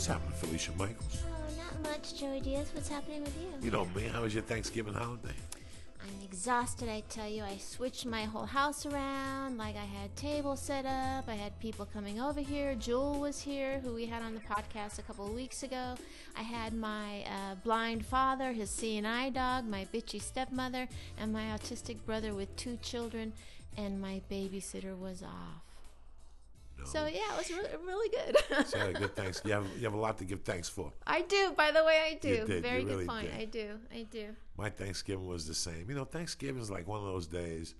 What's happening, Felicia Michaels? Oh, not much, Joey Diaz. What's happening with you? You know me. How was your Thanksgiving holiday? I'm exhausted, I tell you. I switched my whole house around. Like, I had tables set up. I had people coming over here. Jewel was here, who we had on the podcast a couple of weeks ago. I had my uh, blind father, his seeing-eye dog, my bitchy stepmother, and my autistic brother with two children. And my babysitter was off. So yeah, it was really, really good. So you had a good thanks. You have you have a lot to give thanks for. I do. By the way, I do. Very you good really point. did. I do. I do. My Thanksgiving was the same. You know, Thanksgiving is like one of those days.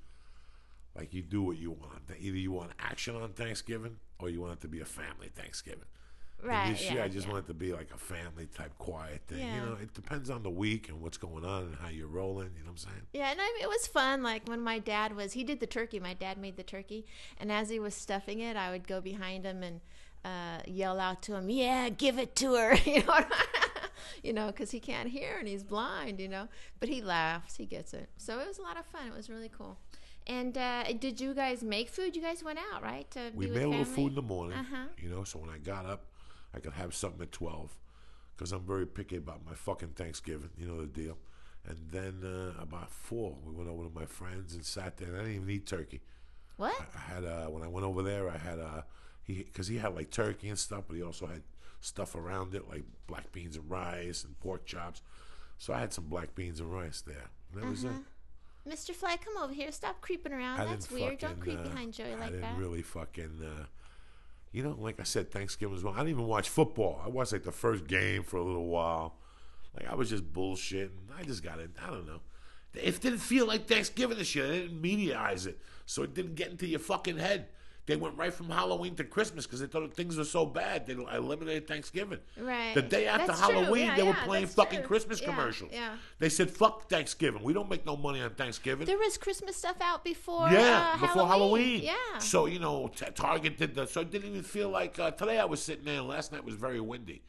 Like you do what you want. Either you want action on Thanksgiving, or you want it to be a family Thanksgiving. Right. this year, yeah, I just yeah. want it to be like a family type quiet thing. Yeah. You know, it depends on the week and what's going on and how you're rolling. You know what I'm saying? Yeah, and I mean, it was fun. Like when my dad was, he did the turkey. My dad made the turkey, and as he was stuffing it, I would go behind him and uh, yell out to him, "Yeah, give it to her," you know, you know, because he can't hear and he's blind, you know. But he laughs, he gets it. So it was a lot of fun. It was really cool. And uh, did you guys make food? You guys went out, right? To We made a little food in the morning, Uh-huh. you know, so when I got up, I could have something at 12 because I'm very picky about my fucking Thanksgiving, you know the deal. And then uh, about 4, we went over to my friends and sat there. And I didn't even eat turkey. What? I had, uh, when I went over there, I had, uh, he because he had like turkey and stuff, but he also had stuff around it like black beans and rice and pork chops. So I had some black beans and rice there. And that Uh-huh. it. Mr. Fly, come over here. Stop creeping around. I That's weird. Don't creep uh, behind Joey I like didn't that. really fucking. Uh, you know, like I said, Thanksgiving was. Well, I didn't even watch football. I watched like the first game for a little while. Like I was just bullshitting. I just got it. I don't know. It didn't feel like Thanksgiving this year. They didn't mediaize it, so it didn't get into your fucking head. They went right from Halloween to Christmas because they thought things were so bad. They eliminated Thanksgiving. Right. The day after That's. Halloween, Yeah, they were yeah, playing fucking true. Christmas Yeah, commercials. yeah. They said, "Fuck Thanksgiving. We don't make no money on Thanksgiving." There was Christmas stuff out before. Yeah, uh, before Halloween. Yeah. So you know, t- Target did the. So it didn't even feel like uh, today. I was sitting there. and Last night was very windy,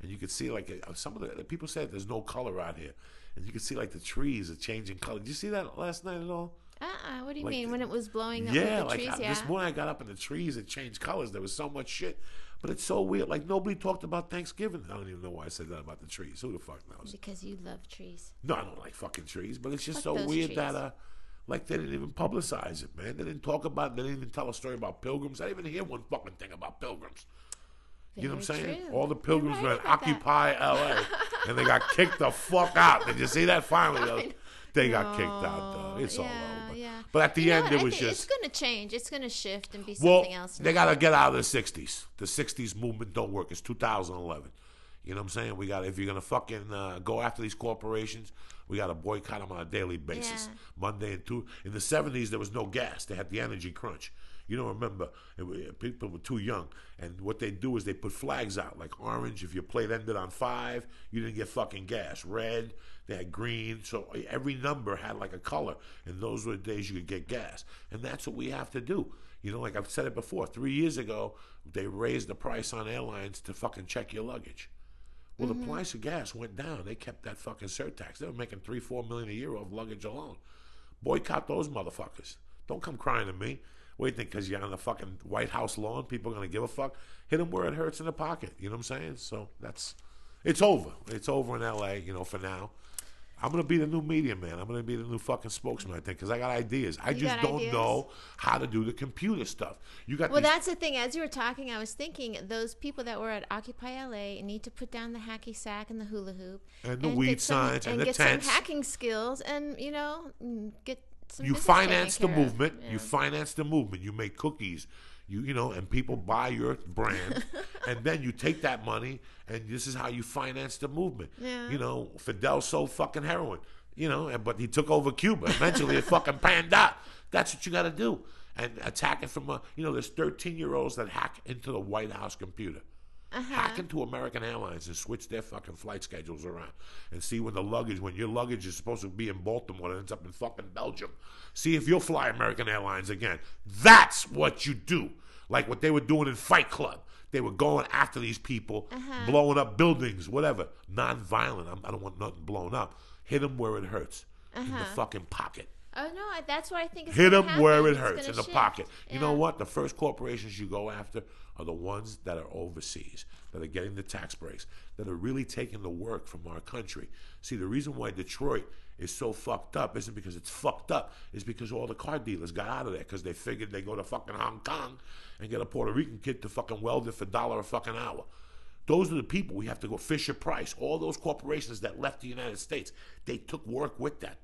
and you could see like uh, some of the, the people said there's no color out here, and you could see like the trees are changing color. Did you see that last night at all? Uh-uh. What do you Like mean? the- when it was blowing up yeah, the like trees? uh, yeah. this morning I got up in the trees it changed colors. There was so much shit, but it's so weird. Like nobody talked about Thanksgiving. I don't even know why I said that about the trees. Who the fuck knows? because you love trees. No, I don't like fucking trees, but it's just Fuck so weird trees. that uh, like they didn't even publicize it, man. They didn't talk about. it. They didn't even tell a story about pilgrims. I didn't even hear one fucking thing about pilgrims. you know what I'm saying? true. All the pilgrims were right at about that. Occupy LA, and they got kicked the fuck out. Did you see that? Finally? they got kicked out. Though it's all yeah, over. Yeah. But at the You end, it I was just It's going to change. It's going to shift and be well, something else. they got to get out of the '60s. The '60s movement don't work. It's 2011. You know what I'm saying? We got if you're gonna fucking uh, go after these corporations, we got to boycott them on a daily basis. Yeah. Monday and two. In the '70s, there was no gas. They had the energy crunch. You don't remember? It, people were too young, and what they do is they put flags out like orange. If your plate ended on five, you didn't get fucking gas. Red, they had green. So every number had like a color, and those were the days you could get gas. And that's what we have to do. You know, like I've said it before. Three years ago, they raised the price on airlines to fucking check your luggage. Well, Mm-hmm. the price of gas went down. They kept that fucking surtax. They were making three, four million a year off luggage alone. Boycott those motherfuckers. Don't come crying to me. What do you think? Because you're on the fucking White House lawn, people are gonna give a fuck? Hit them where it hurts in the pocket. You know what I'm saying? So that's it's over. It's over in L.A. You know, for now. I'm gonna be the new media man. I'm gonna be the new fucking spokesman. I think because I got ideas. I You just don't ideas? know how to do the computer stuff. You got Well, these that's the thing. As you were talking, I was thinking those people that were at Occupy LA need to put down the hacky sack and the hula hoop And the get weed signs and the get tents. some hacking skills and you know get. You finance the taken care of. movement. Yeah. You finance the movement. You make cookies. You you know, and people buy your brand, and then you take that money, and this is how you finance the movement. Yeah. You know, Fidel sold fucking heroin. You know, and, but he took over Cuba. Eventually, it fucking panned out. That's what you got to do, and attack it from a. You know, there's 13 year olds that hack into the White House computer. Uh-huh. Hack into American Airlines and switch their fucking flight schedules around and see when the luggage, when your luggage is supposed to be in Baltimore, it ends up in fucking Belgium. See if you'll fly American Airlines again. That's what you do. Like what they were doing in Fight Club. They were going after these people, blowing up buildings, whatever. Non-violent. I'm, I don't want nothing blown up. Hit them where it hurts, in the fucking pocket. Oh no, that's what I think. Is Hit them where it It's hurts in the shift. pocket. You know what? The first corporations you go after are the ones that are overseas, that are getting the tax breaks, that are really taking the work from our country. See, the reason why Detroit is so fucked up isn't because it's fucked up, it's because all the car dealers got out of there because they figured they go to fucking Hong Kong and get a Puerto Rican kid to fucking weld it for a dollar a fucking hour. Those are the people we have to go. Fisher Price, all those corporations that left the United States, they took work with that.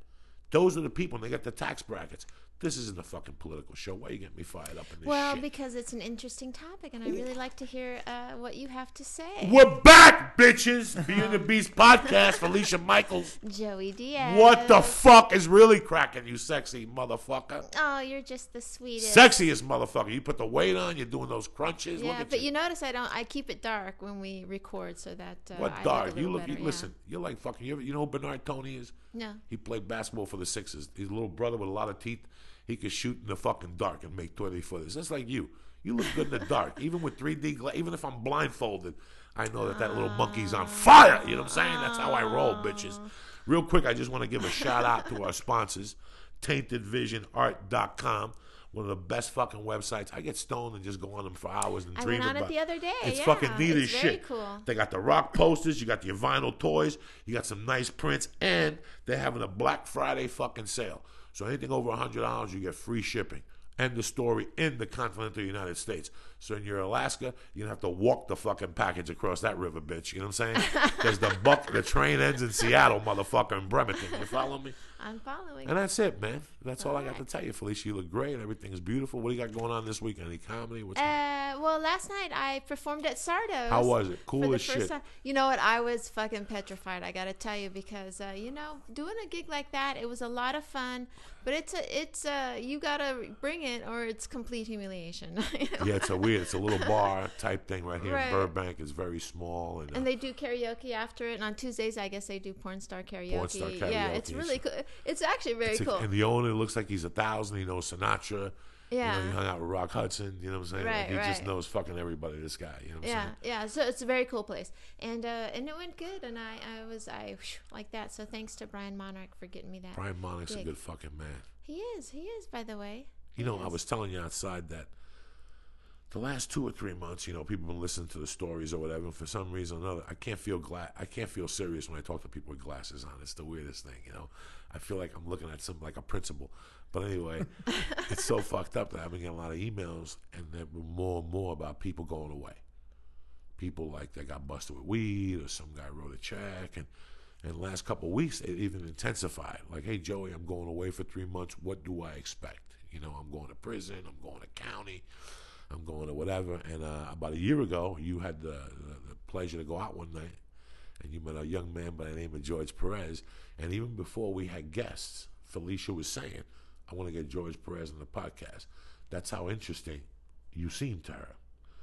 Those are the people, and they got the tax brackets. This isn't a fucking political show. Why are you get me fired up in this Well, shit? because it's an interesting topic, and I really like to hear uh, what you have to say. We're back, bitches. Being the Beast podcast, Felicia Michaels. Joey Diaz. What the fuck is really cracking, you sexy motherfucker? Oh, you're just the sweetest. Sexiest motherfucker. You put the weight on, you're doing those crunches. Look Yeah, but you. you notice I don't. I keep it dark when we record, so that uh, What I dark? Look you look, better, you, yeah. listen, you're like fucking, you, ever, you know who Bernard Tony is? No. He played basketball for the Sixers. He's a little brother with a lot of teeth. He could shoot in the fucking dark and make 20 footers. That's like you. You look good in the dark. Even with 3D, gla- even if I'm blindfolded, I know that that little monkey's on ah. fire. You know what I'm saying? That's how I roll, ah. bitches. Real quick, I just want to give a shout out to our sponsors, taintedvisionart.com. One of the best fucking websites. I get stoned and just go on them for hours and I dream went on it the other day, It's yeah. fucking neat as shit. cool. They got the rock posters, you got your vinyl toys, you got some nice prints, and they're having a Black Friday fucking sale. So anything over $100, you get free shipping. End the story in the continental United States. So in your Alaska, you're gonna have to walk the fucking package across that river, bitch. You know what I'm saying? Because the buck, the train ends in Seattle, motherfucker, in Bremerton. You follow me? I'm following. And that's it, man. That's all I got to tell you, Felicia. You look great. Everything is beautiful. What do you got going on this week? Any comedy? What's Uh, well, last night I performed at Sardo's. How was it? Cool as shit. Time. You know what? I was fucking petrified. I gotta tell you because uh, you know doing a gig like that, it was a lot of fun. But it's a, it's a, you gotta bring it or it's complete humiliation. Yeah, it's a weird, it's a little bar type thing right here Right. in Burbank. It's very small and, uh, And they do karaoke after it. And on Tuesdays, I guess they do porn star karaoke. Porn star karaoke. Yeah, it's really cool. It's actually very it's a- cool. and the owner looks like he's a thousand. He knows Sinatra. Yeah. You know, he hung out with Rock Hudson. You know what I'm saying? Right, like, he just knows fucking everybody. This guy. You know what I'm yeah, saying? yeah. So it's a very cool place, and uh, and it went good, and I I was I like that. So thanks to Brian Monarch for getting me that. Brian Monic's a good fucking man. He is, he is, by the way. You know, I was telling you outside that the last two or three months, you know, people have been listening to the stories or whatever. And for some reason or another, I can't feel gla- I can't feel serious when I talk to people with glasses on. It's the weirdest thing, you know. I feel like I'm looking at some like a principal. But anyway, it's so fucked up that I've been getting a lot of emails, and there were more and more about people going away. People like they got busted with weed, or some guy wrote a check, and and the last couple of weeks it even intensified. Like, hey Joey, I'm going away for three months. What do I expect? You know, I'm going to prison. I'm going to county. I'm going to whatever. And uh, about a year ago, you had the, the, the pleasure to go out one night, and you met a young man by the name of George Perez. And even before we had guests, Felicia was saying, "I want to get George Perez on the podcast." That's how interesting you seemed to her.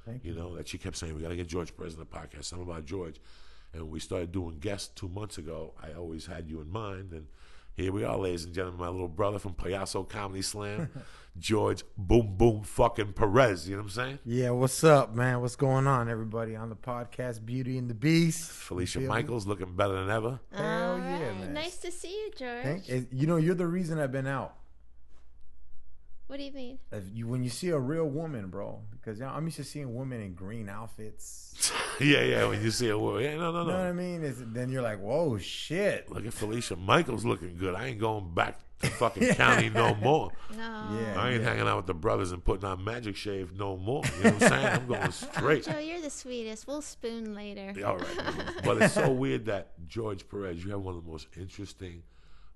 Thank You know that she kept saying, "We got to get George Perez on the podcast." Something about George. And we started doing guests two months ago, I always had you in mind, and here we are, ladies and gentlemen, my little brother from Payaso Comedy Slam, George Boom Boom fucking Perez. You know what I'm saying? Yeah, what's up, man? What's going on, everybody, on the podcast Beauty and the Beast? Felicia Feel? Michaels looking better than ever. Hell All yeah, man. Nice to see you, George. Thank- eh, you know, you're the reason I've been out. What do you mean? If you, when you see a real woman, bro, because you know, I'm used to seeing women in green outfits. yeah, yeah. When you see a woman, yeah, no, no, You know what I mean? It's, then you're like, whoa, shit. Look at Felicia Michaels looking good. I ain't going back to fucking county no more. No. Yeah. I ain't hanging out with the brothers and putting on magic shave no more. You know what I'm saying? I'm going straight. Joe, you're the sweetest. We'll spoon later. All right. But it's so weird that George Perez, you have one of the most interesting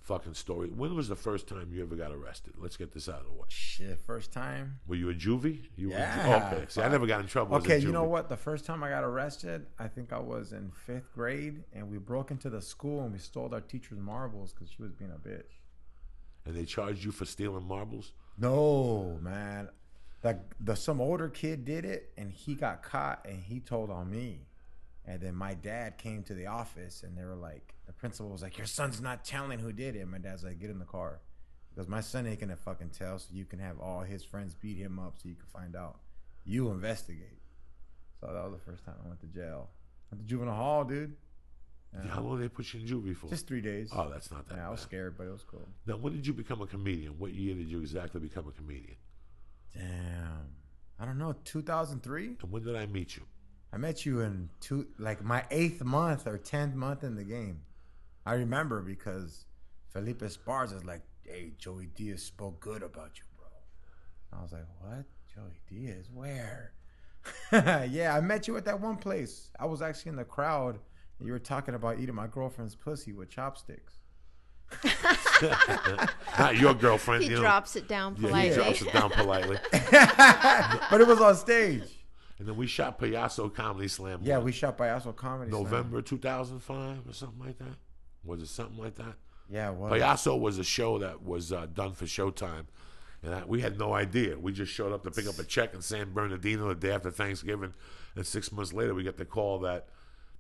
fucking story. When was the first time you ever got arrested? Let's get this out of the way. Shit, first time. Were you a juvie? You Yeah. Were, okay. See, I never got in trouble. Okay, you know what? The first time I got arrested, I think I was in fifth grade, and we broke into the school and we stole our teacher's marbles because she was being a bitch. And they charged you for stealing marbles? No, man. Like the some older kid did it and he got caught and he told on me. And then my dad came to the office and they were like the principal was like, Your son's not telling who did it. And my dad's like, Get in the car. Because my son ain't gonna fucking tell, so you can have all his friends beat him up so you can find out. You investigate. So that was the first time I went to jail. Went to juvenile hall, dude. How long did they put you in juvie for? Just three days. oh, that's not that yeah, I was scared, but it was cool. Now, when did you become a comedian? What year did you exactly become a comedian? Damn. I don't know. 2003. And when did I meet you? I met you in two, like my eighth month or tenth month in the game. I remember because Felipe Esparza is like, "Hey, Joey Diaz spoke good about you, bro." I was like, "What? Joey Diaz? Where?" yeah, I met you at that one place. I was actually in the crowd. And you were talking about eating my girlfriend's pussy with chopsticks. Not your girlfriend. He you know. drops it down Yeah, politely. he drops it down politely. but it was on stage. And then we shot Payaso Comedy Slam. Yeah, we shot Payaso Comedy. Slam. November 2005 or something like that. Was it something like that? Yeah, it was. Payaso was a show that was uh, done for Showtime, and I, we had no idea. We just showed up to pick up a check in San Bernardino the day after Thanksgiving, and six months later we got the call that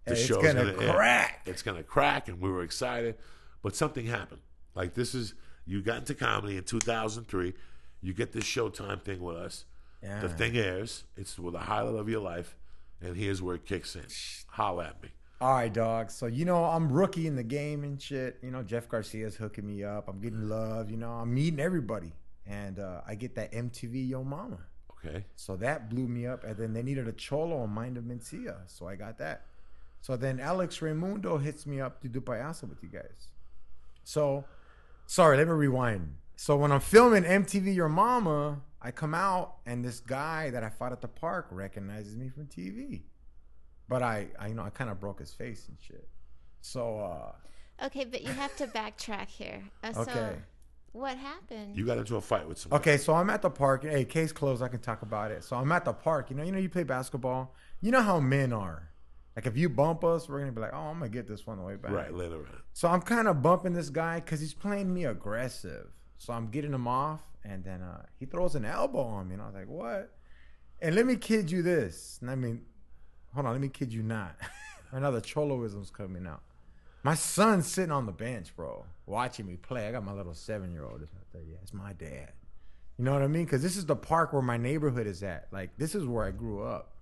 the Hey, show's gonna air. crack. It's gonna crack, and we were excited, but something happened. Like this is you got into comedy in 2003. You get this Showtime thing with us. Yeah. The thing airs. It's with the highlight of your life, and here's where it kicks in. Holla at me. All right, dog. So you know I'm rookie in the game and shit. You know Jeff Garcia's hooking me up. I'm getting love. You know I'm meeting everybody, and uh, I get that MTV Yo Momma. Okay. So that blew me up. And then they needed a cholo on Mind of Mencia, so I got that. So then Alex Reymundo hits me up to do payaso with you guys. So, sorry, let me rewind. So when I'm filming MTV Your Mama, I come out and this guy that I fought at the park recognizes me from TV. But I, I you know, I kind of broke his face and shit. So, uh, Okay, but you have to backtrack here. Uh, so, Okay. what happened? You got into a fight with someone. Okay, so I'm at the park. Hey, case closed. I can talk about it. So I'm at the park. You know, you know, you play basketball. You know how men are. Like if you bump us, we're gonna be like, oh, I'm gonna get this one on the way back. Right, later on. So I'm kind of bumping this guy because he's playing me aggressive. So I'm getting him off, and then uh, he throws an elbow on me, and I was like, what? And let me kid you this. And I mean, hold on, let me kid you not. Another choloism's coming out. My son's sitting on the bench, bro, watching me play. I got my little seven year old. Yeah, it's my dad. You know what I mean? Because this is the park where my neighborhood is at. Like, this is where I grew up.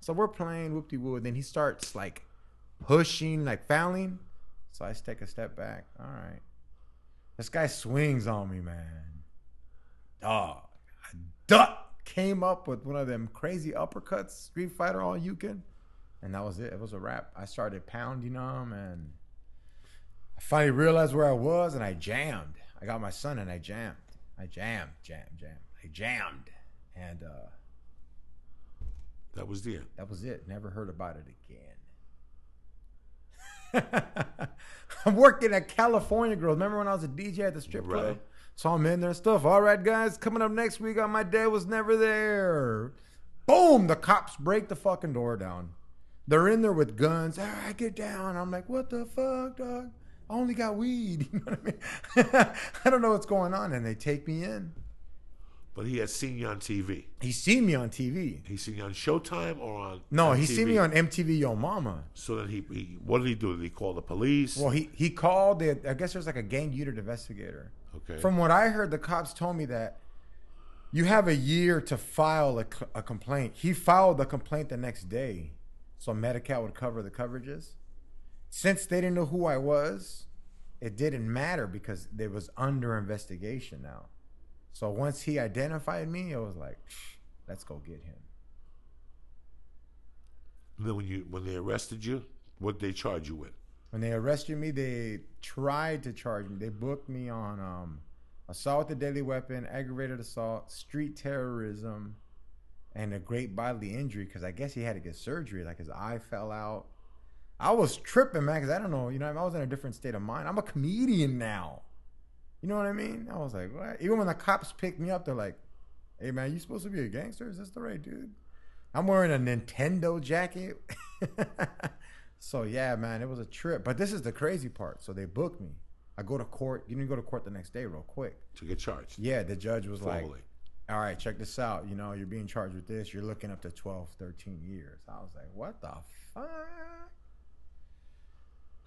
So we're playing whoop de woo. Then he starts like pushing, like fouling. So I take a step back. All right. This guy swings on me, man. Dog. I duck. Came up with one of them crazy uppercuts, Street Fighter all you can. And that was it. It was a wrap. I started pounding him and I finally realized where I was and I jammed. I got my son and I jammed. I jammed, jammed, jammed. I jammed. And uh That was the end. that was it. Never heard about it again. I'm working at California Girls. Remember when I was a DJ at the strip club? Right. So I'm in there and stuff. All right, guys, coming up next week on My Dad Was Never There. Boom! The cops break the fucking door down. They're in there with guns. All right, get down. I'm like, what the fuck, dog? I only got weed. You know what I mean? I don't know what's going on. And they take me in. But he had seen you on TV. He seen me on TV. He seen you on Showtime or on No, he seen me on MTV Yo Momma. So then he, he what did he do? Did he call the police? Well, he he called it. I guess there's like a gang unit investigator. okay. From what I heard, the cops told me that you have a year to file a, a complaint. He filed the complaint the next day, so Medi-Cal would cover the coverages. Since they didn't know who I was, it didn't matter because it was under investigation now. So once he identified me, it was like, let's go get him. And then when you when they arrested you, what did they charge you with? When they arrested me, they tried to charge me. They booked me on um, assault with a deadly weapon, aggravated assault, street terrorism, and a great bodily injury. Because I guess he had to get surgery. Like his eye fell out. I was tripping, man. Because I don't know. You know, I was in a different state of mind. I'm a comedian now. You know what I mean? I was like, what? Even when the cops picked me up, they're like, "Hey, man, you supposed to be a gangster? Is this the right dude?" I'm wearing a Nintendo jacket. so yeah, man, it was a trip. But this is the crazy part. So they booked me. I go to court. You didn't go to court the next day, real quick. To get charged Yeah, the judge was like, formally. "All right, check this out. You know, you're being charged with this. You're looking up to 12, 13 years." I was like, "What the fuck?"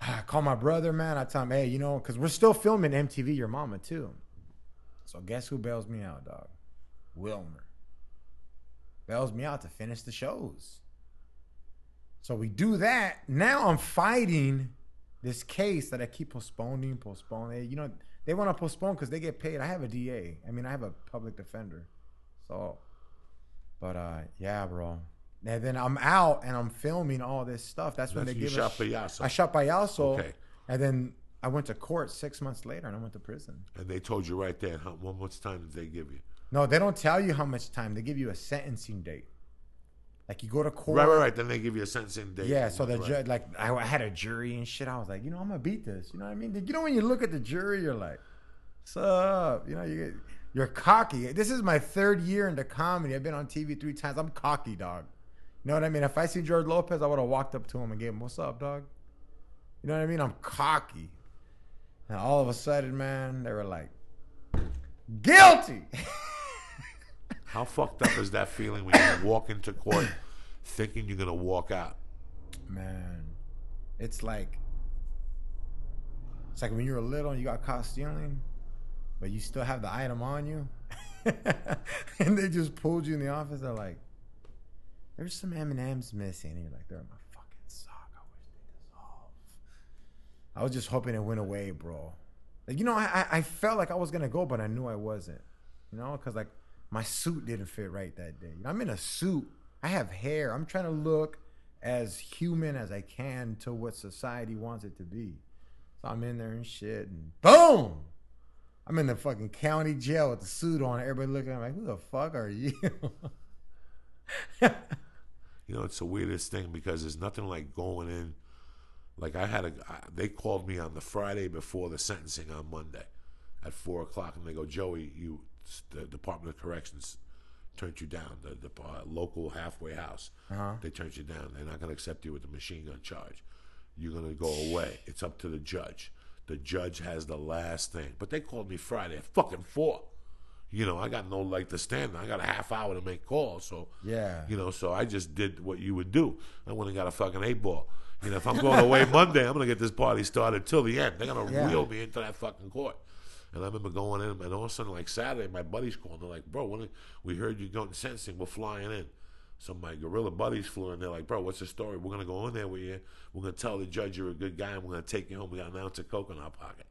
I call my brother, man. I tell him, "Hey, you know, because we're still filming MTV Your Mama too." So guess who bails me out, dog? Wilmer bails me out to finish the shows. So we do that. Now I'm fighting this case that I keep postponing, postponing. You know, they want to postpone because they get paid. I have a DA. I mean, I have a public defender. So, but uh, yeah, bro. And then I'm out and I'm filming all this stuff. That's when That's- they you give shot us. I shot Payaso. Okay. And then I went to court six months later, and I went to prison. And they told you right there. How, much time did they give you? No, they don't tell you how much time. They give you a sentencing date. Like you go to court. Right, right, right. Then they give you a sentencing date. Yeah, so the Right. judge, like, I, I had a jury and shit. I was like, you know, I'm gonna beat this. You know what I mean? You know, when you look at the jury, you're like, what's up? You know, you get, you're cocky. This is my third year into comedy. I've been on TV three times. I'm cocky, dog. You know what I mean? If I see George Lopez, I would have walked up to him and gave him, "What's up, dog?" You know what I mean? I'm cocky. And all of a sudden, man, they were like, guilty. How fucked up is that feeling when you walk into court thinking you're gonna walk out? Man, it's like it's like when you were little and you got caught stealing, but you still have the item on you, and they just pulled you in the office. They're like, "There's some M and M's missing." And you're like, "They're in my fucking sock. I wish they dissolved." I was just hoping it went away, bro. Like you know, I I- felt like I was gonna go, but I knew I wasn't. You know, because like my suit didn't fit right that day. I'm in a suit. I have hair. I'm trying to look as human as I can to what society wants it to be. So I'm in there and shit, and boom, I'm in the fucking county jail with the suit on. Everybody looking at me like, "Who the fuck are you?" You know, it's the weirdest thing because there's nothing like going in. Like I had a, they called me on the Friday before the sentencing on Monday, at four o'clock, and they go, Joey, you, the Department of Corrections, turned you down. The, the uh, local halfway house, Uh-huh. they turned you down. They're not going to accept you with the machine gun charge. You're going to go away. It's up to the judge. The judge has the last thing. But they called me Friday at fucking four. You know, I got no leg to stand. I got a half hour to make calls. So Yeah. you know, so I just did what you would do. I went and got a fucking eight ball. You know, if I'm going away Monday, I'm gonna get this party started till the end. They're gonna Yeah. reel me into that fucking court. And I remember going in, and all of a sudden, like Saturday, my buddies calling. They're like, "Bro, when we heard you going sentencing, we're flying in." So my gorilla buddies flew in. They're like, "Bro, what's the story? We're gonna go in there with you. We're gonna tell the judge you're a good guy, and we're gonna take you home. We got an ounce of coke in our pocket."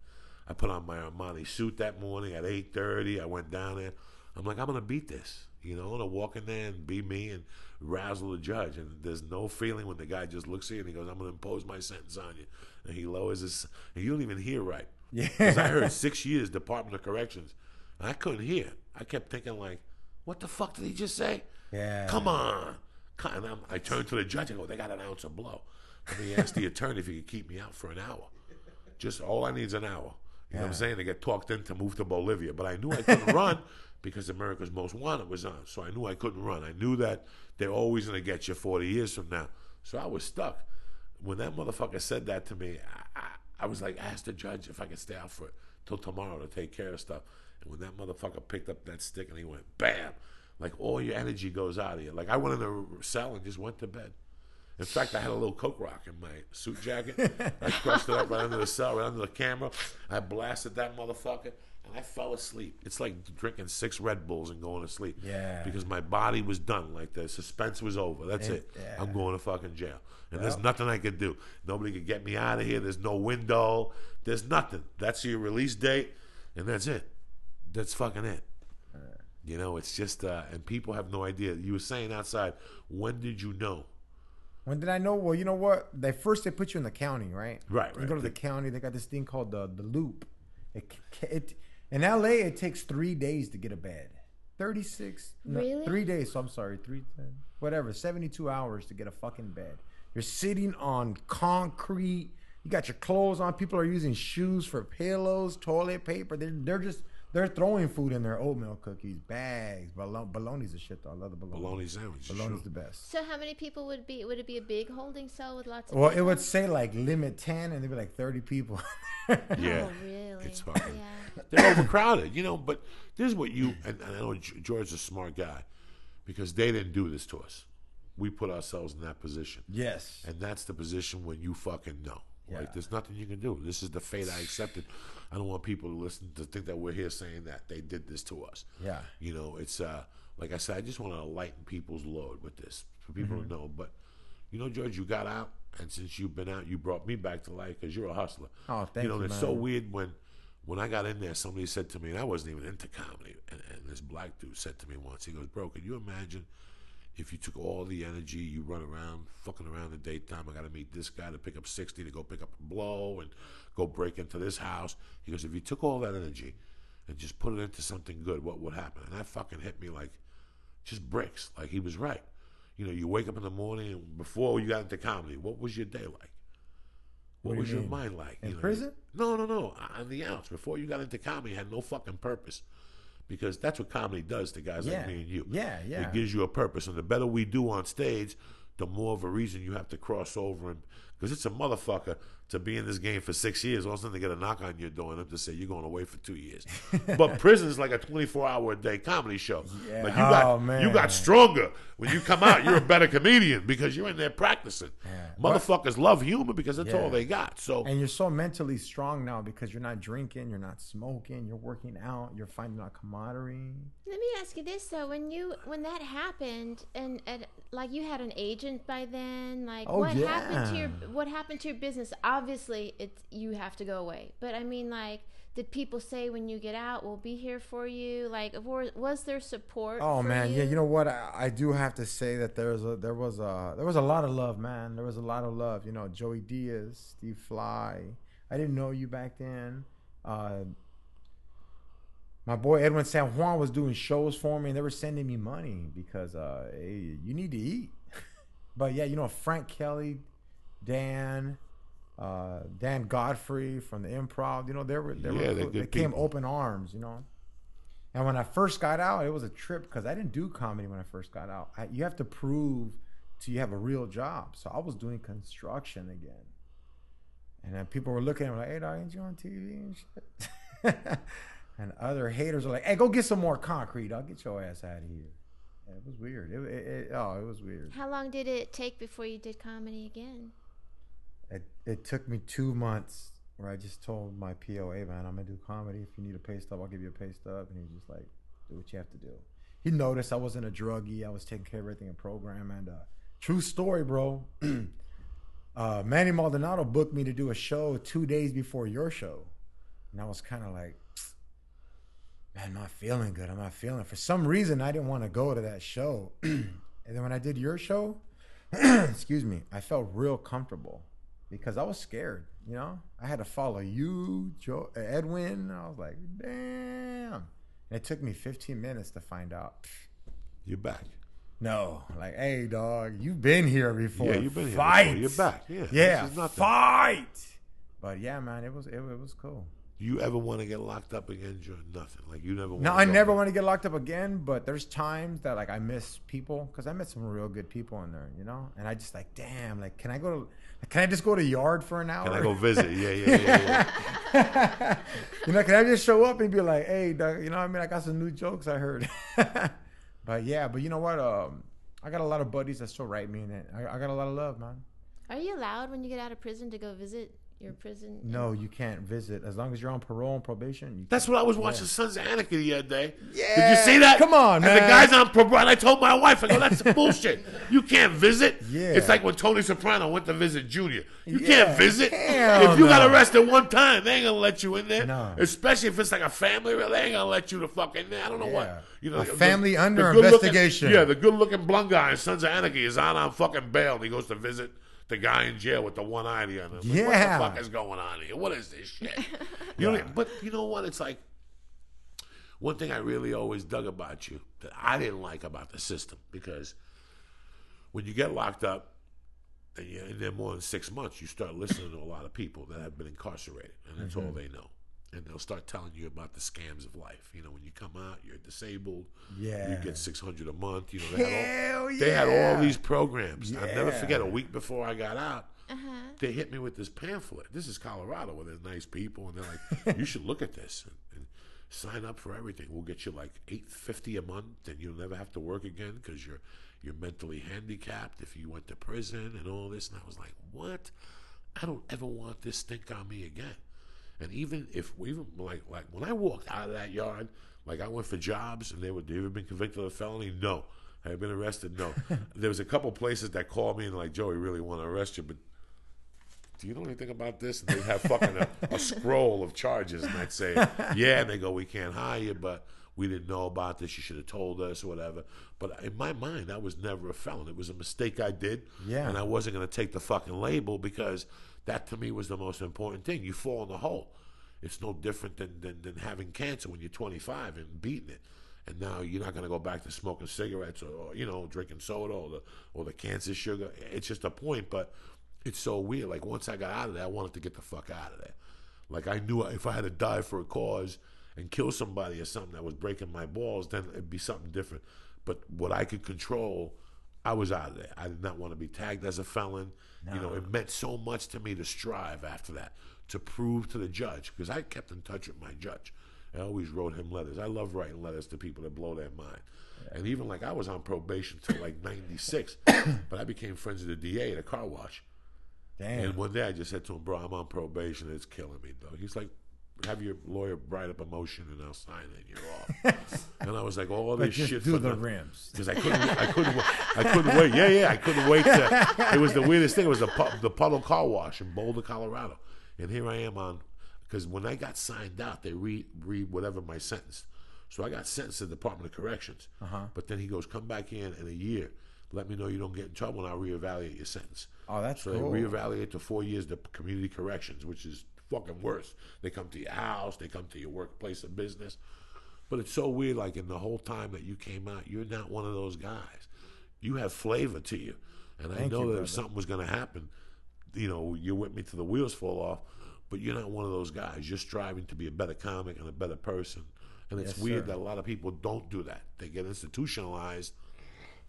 I put on my Armani suit that morning at eight thirty. I went down there. I'm like, I'm gonna beat this. You know, I'm gonna walk in there and be me and razzle the judge. And there's no feeling when the guy just looks at you and he goes, I'm gonna impose my sentence on you. And he lowers his and you don't even hear right. Yeah. Because I heard six years Department of Corrections. I couldn't hear. I kept thinking like, what the fuck did he just say? Yeah. Come on. And I'm, I turned to the judge. and go, they got an ounce of blow. Let me ask the attorney if he could keep me out for an hour. Just all I need is an hour. You know what I'm saying? To get talked in to move to Bolivia. But I knew I couldn't run because America's Most Wanted was on. So I knew I couldn't run. I knew that they're always going to get you 40 years from now. So I was stuck. When that motherfucker said that to me, I, I, I was like, ask the judge if I could stay out for it till tomorrow to take care of stuff. And when that motherfucker picked up that stick and he went, bam, like all your energy goes out of you. Like I went in the cell and just went to bed. In fact, I had a little coke rock in my suit jacket. I crushed it up right under the cell, right under the camera. I blasted that motherfucker, and I fell asleep. It's like drinking six Red Bulls and going to sleep. Yeah. Because my body was done. Like the suspense was over. That's And- it. yeah. I'm going to fucking jail. And there's nothing I could do. Nobody could get me out of here. There's no window. There's nothing. That's your release date, and that's it. That's fucking it. You know, it's just, uh, and people have no idea. You were saying outside, when did you know? When did I know? Well, you know what? They first they put you in the county, right? Right, You right. go to the county. They got this thing called the the loop. It, it in L.A. It takes three days to get a bed. Thirty six. Really? three days. So I'm sorry. Three. Whatever. Seventy two hours to get a fucking bed. You're sitting on concrete. You got your clothes on. People are using shoes for pillows, toilet paper. They're they're just they're throwing food in their oatmeal cookies, bags, bologna. Bologna's the shit though. I love the bologna. Bologna sandwich. Bologna's sure. the best. So how many people would be? Would it be a big holding cell with lots of? Well, it would say like limit ten, and there'd be like thirty people. Yeah. Oh, really? It's fucking. Yeah. They're overcrowded, you know. But this is what you and, and I know G- George's a smart guy because they didn't do this to us. We put ourselves in that position, yes. and that's the position when you fucking know. Yeah. Like there's nothing you can do. This is the fate I accepted. I don't want people to listen to think that we're here saying that they did this to us. Yeah. You know, it's uh like I said, I just want to lighten people's load with this for people Mm-hmm. to know. But you know, George, you got out and since you've been out, you brought me back to life because you're a hustler. Oh, thank you You know, you, it's man. so weird when when I got in there, somebody said to me, and I wasn't even into comedy, and, and this black dude said to me once, he goes, "Bro, can you imagine?" If you took all the energy you run around, fucking around the daytime, I got to meet this guy to pick up 60 to go pick up a blow and go break into this house. He goes, if you took all that energy and just put it into something good, what would happen? And that fucking hit me like just bricks. Like he was right. You know, you wake up in the morning and before you got into comedy, what was your day like? What, What do you was your mind like? In you know? prison? No, no, no. On the outs. Before you got into comedy, you had no fucking purpose. Because that's what comedy does to guys Yeah. like me and you. Yeah, yeah. It gives you a purpose. And the better we do on stage, the more of a reason you have to cross over. and Because it's a motherfucker to be in this game for six years, all of a sudden to get a knock on your door and them to say you're going away for two years. but prison is like a 24 hour a day comedy show. Yeah. Like you got, Oh, man. you got stronger. When you come out, you're a better comedian because you're in there practicing. Motherfuckers love humor because that's Yeah. all they got. So And you're so mentally strong now because you're not drinking, you're not smoking, you're working out, you're finding out camaraderie. Let me ask you this though: when you when that happened, and, and like you had an agent by then, like Oh, what happened to your what happened to your business? Obviously, it's you have to go away. But I mean, like, did people say when you get out, we'll be here for you? Like, was, was there support? Oh man, yeah. You know what? I, I do have to say that there's a there was a there was a lot of love, man. There was a lot of love. You know, Joey Diaz, Steve Fly. I didn't know you back then. Uh, my boy Edwin San Juan was doing shows for me, and they were sending me money because uh, hey, you need to eat. but yeah, you know Frank Kelly, Dan, uh, Dan Godfrey from the Improv. You know they were they Yeah, were they're cool. good they came people. open arms. You know. And when I first got out, it was a trip because I didn't do comedy when I first got out. I, you have to prove to you have a real job. So I was doing construction again. And then people were looking at me like, hey, dog, ain't you on TV and shit? and other haters are like, hey, go get some more concrete. I'll get your ass out of here. Yeah, it was weird. It, it, it, oh, it was weird. How long did it take before you did comedy again? It, it took me two months where I just told my POA, man, I'm to do comedy. If you need a pay stub, I'll give you a pay stub. And he's just like, do what you have to do. He noticed I wasn't a druggie. I was taking care of everything in program. And uh, true story, bro. uh, Manny Maldonado booked me to do a show two days before your show. And I was kind of like, man, I'm not feeling good. I'm not feeling. For some reason, I didn't want to go to that show. and then when I did your show, excuse me, I felt real comfortable because I was scared. You know, I had to follow you, Joe, Edwin. I was like, damn. And it took me 15 minutes to find out. you're back. No, like, hey, dog, you've been here before. Yeah, you've been here before. You're back. Yeah, yeah, fight. But yeah, man, it was it, it was cool. You ever want to get locked up again, Joe? Nothing. Like you never. No, wanna I never back. want to get locked up again, but there's times that like I miss people because I met some real good people in there, you know. And I just like, damn, like, can I go to, can I just go to yard for an hour? Can I go visit? Yeah, yeah, yeah. yeah. you know, can I just show up and be like, hey, dog, you know what I mean? I got some new jokes I heard. but yeah, but you know what? Um, I got a lot of buddies that still write me, and I, I got a lot of love, man. Are you allowed when you get out of prison to go visit your prison? No, you can't visit as long as you're on parole and probation. You That's what I was watching Sons of Anarchy the other day. Yeah. Did you see that? come on, and man. the guy's on parole. And I told my wife, I go, that's bullshit. You can't visit. Yeah. It's like when Tony Soprano went to visit Junior. You Yeah, can't visit. hell if you got no. arrested one time, they ain't gonna let you in there. No. Especially if it's like a family, they ain't gonna let you to fuck in there. I don't know Yeah. what. You know, A family under good-looking- investigation. Yeah, the good-looking blonde guy in Sons of Anarchy is out on fucking bail, and he goes to visit the guy in jail with the one eye on him. Like, Yeah. What the fuck is going on here? What is this shit? You know, but you know what? It's like one thing I really always dug about you that I didn't like about the system because when you get locked up and you're in there more than six months, you start listening to a lot of people that have been incarcerated, and that's all mm-hmm. they know. And they'll start telling you about the scams of life. You know, when you come out, you're disabled. Yeah. you get six hundred a month. You know, they had all, Hell they had all these programs. Yeah. I'll never forget. A week before I got out, Uh-huh. they hit me with this pamphlet. This is Colorado, where there's nice people, and they're like, "You should look at this and, and sign up for everything. We'll get you like eight fifty a month, and you'll never have to work again because you're you're mentally handicapped if you went to prison and all this." And I was like, "What? I don't ever want this stink on me again." And even if we even like like when I walked out of that yard, like I went for jobs and they would they ever been convicted of a felony? No. Have I been arrested? No. there was a couple places that called me and like, Joe, we really want to arrest you, but do you know anything about this? And they have fucking a, a scroll of charges, and I'd say, yeah. And they go, we can't hire you, but we didn't know about this. You should have told us or whatever. But in my mind, I was never a felon. It was a mistake I did. Yeah. And I wasn't going to take the fucking label because that to me was the most important thing. You fall in the hole. It's no different than, than, than having cancer when you're 25 and beating it. And now you're not going to go back to smoking cigarettes or, or, you know drinking soda or the or the cancer sugar. It's just a point, but it's so weird. Like once I got out of there, I wanted to get the fuck out of there. Like I knew if I had to die for a cause and kill somebody or something that was breaking my balls, then it'd be something different. But what I could control, I was out of there. I did not want to be tagged as a felon. You know, it meant so much to me to strive after that to prove to the judge because I kept in touch with my judge. I always wrote him letters. I love writing letters to people that blow their mind. And even like I was on probation till like '96, but I became friends with the DA at a car wash. Damn. And one day I just said to him, "Bro, I'm on probation. It's killing me, dog." He's like, "Have your lawyer write up a motion and I'll sign it. and You're off." and I was like, "All this just shit do for the nothing." rims. because I couldn't, I couldn't, I couldn't wait. Yeah, yeah, I couldn't wait. To, it was the weirdest thing. It was the the puddle car wash in Boulder, Colorado, and here I am on. Because when I got signed out, they read read whatever my sentence. So I got sentenced to the Department of Corrections. Uh-huh. But then he goes, "Come back in in a year. Let me know you don't get in trouble, and I'll reevaluate your sentence." Oh, that's So cool. they reevaluate to four years the community corrections, which is fucking worse. They come to your house, they come to your workplace of business. But it's so weird, like in the whole time that you came out, you're not one of those guys. You have flavor to you. And I know you, that brother. if something was gonna happen, you know, you're with me till the wheels fall off, but you're not one of those guys. You're striving to be a better comic and a better person. And it's Yes, weird sir. that a lot of people don't do that. They get institutionalized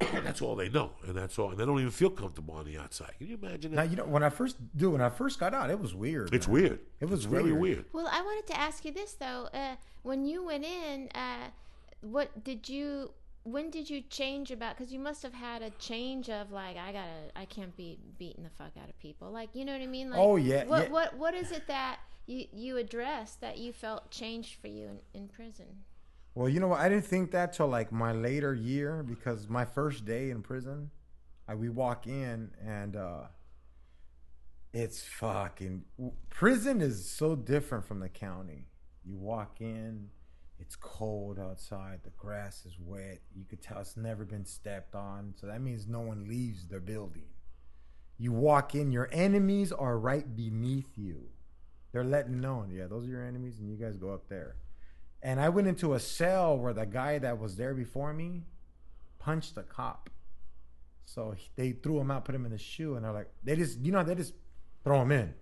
and that's all they know. And that's all and they don't even feel comfortable on the outside. Can you imagine Now that? you know when I first do when I first got out, it was weird. It's man. weird. It was It's very weird. weird. Well, I wanted to ask you this though. Uh, when you went in, uh, what did you? When did you change about? Because you must have had a change of like, I gotta, I can't be beating the fuck out of people. Like, you know what I mean? Like, Oh, yeah, What yeah. what what is it that you you addressed that you felt changed for you in, in prison? Well, you know what? I didn't think that till like my later year because my first day in prison, I, we walk in and uh it's fucking prison is so different from the county. You walk in, it's cold outside, the grass is wet. You could tell it's never been stepped on, so that means no one leaves the building. You walk in, your enemies are right beneath you. They're letting know, yeah, those are your enemies, and you guys go up there. And I went into a cell where the guy that was there before me punched a cop. So he- they threw him out, put him in the shoe, and they're like, they just, you know, they just throw him in.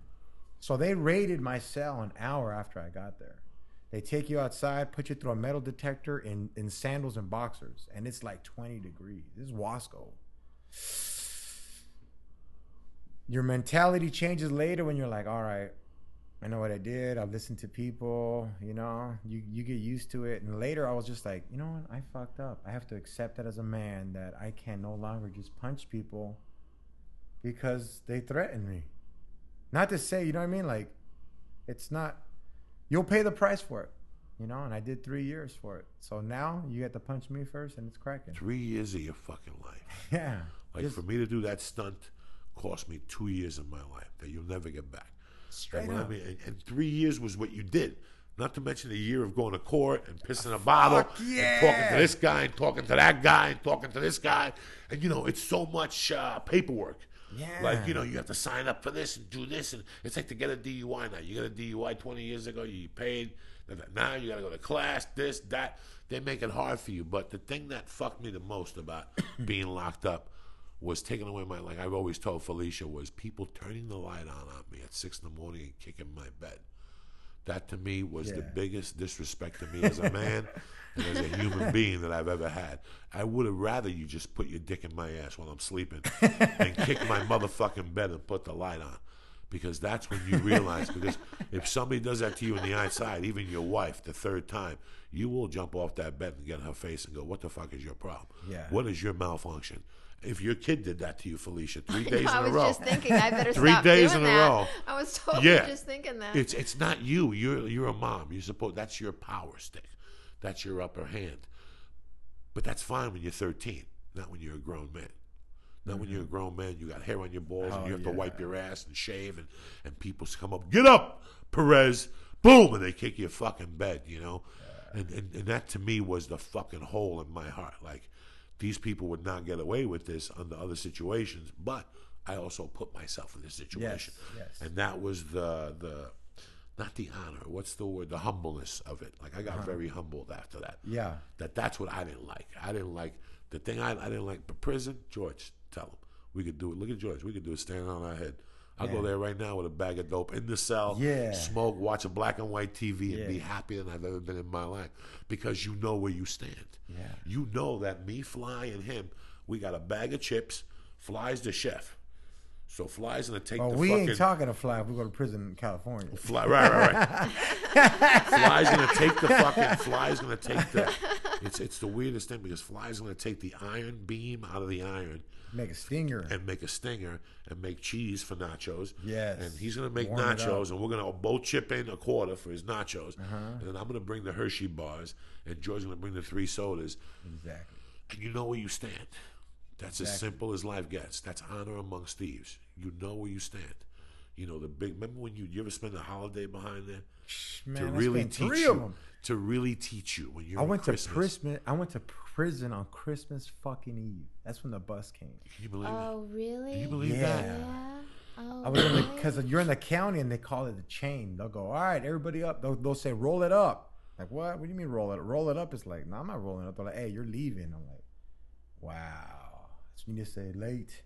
So they raided my cell an hour after I got there. They take you outside, put you through a metal detector in, in sandals and boxers, and it's like 20 degrees. This is Wasco. Your mentality changes later when you're like, all right, I know what I did. I've listened to people, you know, you, you get used to it. And later I was just like, you know what? I fucked up. I have to accept that as a man that I can no longer just punch people because they threaten me. Not to say, you know what I mean? Like, it's not, you'll pay the price for it, you know? And I did three years for it. So now you get to punch me first and it's cracking. Three years of your fucking life. Yeah. Like Just for me to do that stunt cost me two years of my life that you'll never get back. Straight And, what I mean, and, three years was what you did. Not to mention a year of going to court and pissing a bottle, Fuck and talking to this guy, and talking to that guy, and talking to this guy, and you know it's so much uh, paperwork. Yeah. Like you know, you have to sign up for this and do this, and it's like to get a DUI now. You got a DUI 20 years ago, you paid. Now you got to go to class, this, that. They make it hard for you. But the thing that fucked me the most about being locked up was taking away my like I've always told Felicia was people turning the light on on me at six in the morning and kicking my bed. That to me was the biggest disrespect to me as a man and as a human being that I've ever had. I would have rather you just put your dick in my ass while I'm sleeping and kick my motherfucking bed and put the light on. Because that's when you realize because if somebody does that to you on the outside, even your wife, the third time, you will jump off that bed and get in her face and go, What the fuck is your problem? Yeah. What is your malfunction? If your kid did that to you, Felicia, three days I in a row. just thinking I better Three stop days doing in a that. row. I was totally Yeah. just thinking that. It's it's not you. You're you're a mom. You're supposed that's your power stick. That's your upper hand. But that's fine when you're 13, not when you're a grown man. Not when you're a grown man, you got hair on your balls, Mm-hmm. Oh, and you have to wipe your ass and shave, and, and people come up, get up, Perez, boom, and they kick your fucking bed, you know? And, and, and that to me was the fucking hole in my heart. Like, these people would not get away with this under other situations, but I also put myself in this situation. yes. And that was the, the, not the honor, what's the word, the humbleness of it. Like, I got uh-huh. very humbled after that Yeah. that that's what I didn't like. I didn't like the thing I, I didn't like. But prison, George, tell him we could do it. Look at George, we could do it standing on our head. I'll go there right now with a bag of dope in the cell, Yeah. smoke, watch a black and white TV, and Yeah. be happier than I've ever been in my life because you know where you stand. Yeah. You know that me, Fly, and him, we got a bag of chips. Fly's the chef, so Fly's gonna take Well, the we fucking ain't talking to fly if we go to prison in California. Fly, right, right, right. Fly's gonna take the fucking. Fly's gonna take the. It's it's the weirdest thing because Fly's gonna take the iron beam out of the iron Make a stinger. and make a stinger and make cheese for nachos. Yes. And he's gonna make Warm nachos. Uh-huh. and we're gonna both chip in a quarter for his nachos, and then I'm gonna bring the Hershey bars, and George's gonna bring the three sodas, exactly. and you know where you stand. That's as simple as life gets. That's honor amongst thieves. You know where you stand. You know the big. Remember when you you ever spend a holiday behind there? Man, to really spent teach three you of them. to really teach you when you're I went Christmas. to prison. I went to prison on Christmas fucking Eve. That's when the bus came. Can you believe it? Oh, really? Can you believe Yeah. that? Yeah. Oh, I was in the because you're in the county and they call it the chain. They'll go, all right, everybody up. They'll, they'll say, roll it up. Like what? What do you mean roll it? Up? Roll it up? It's like, no, I'm not rolling up. They're like, hey, you're leaving. I'm like, wow. So you just say late.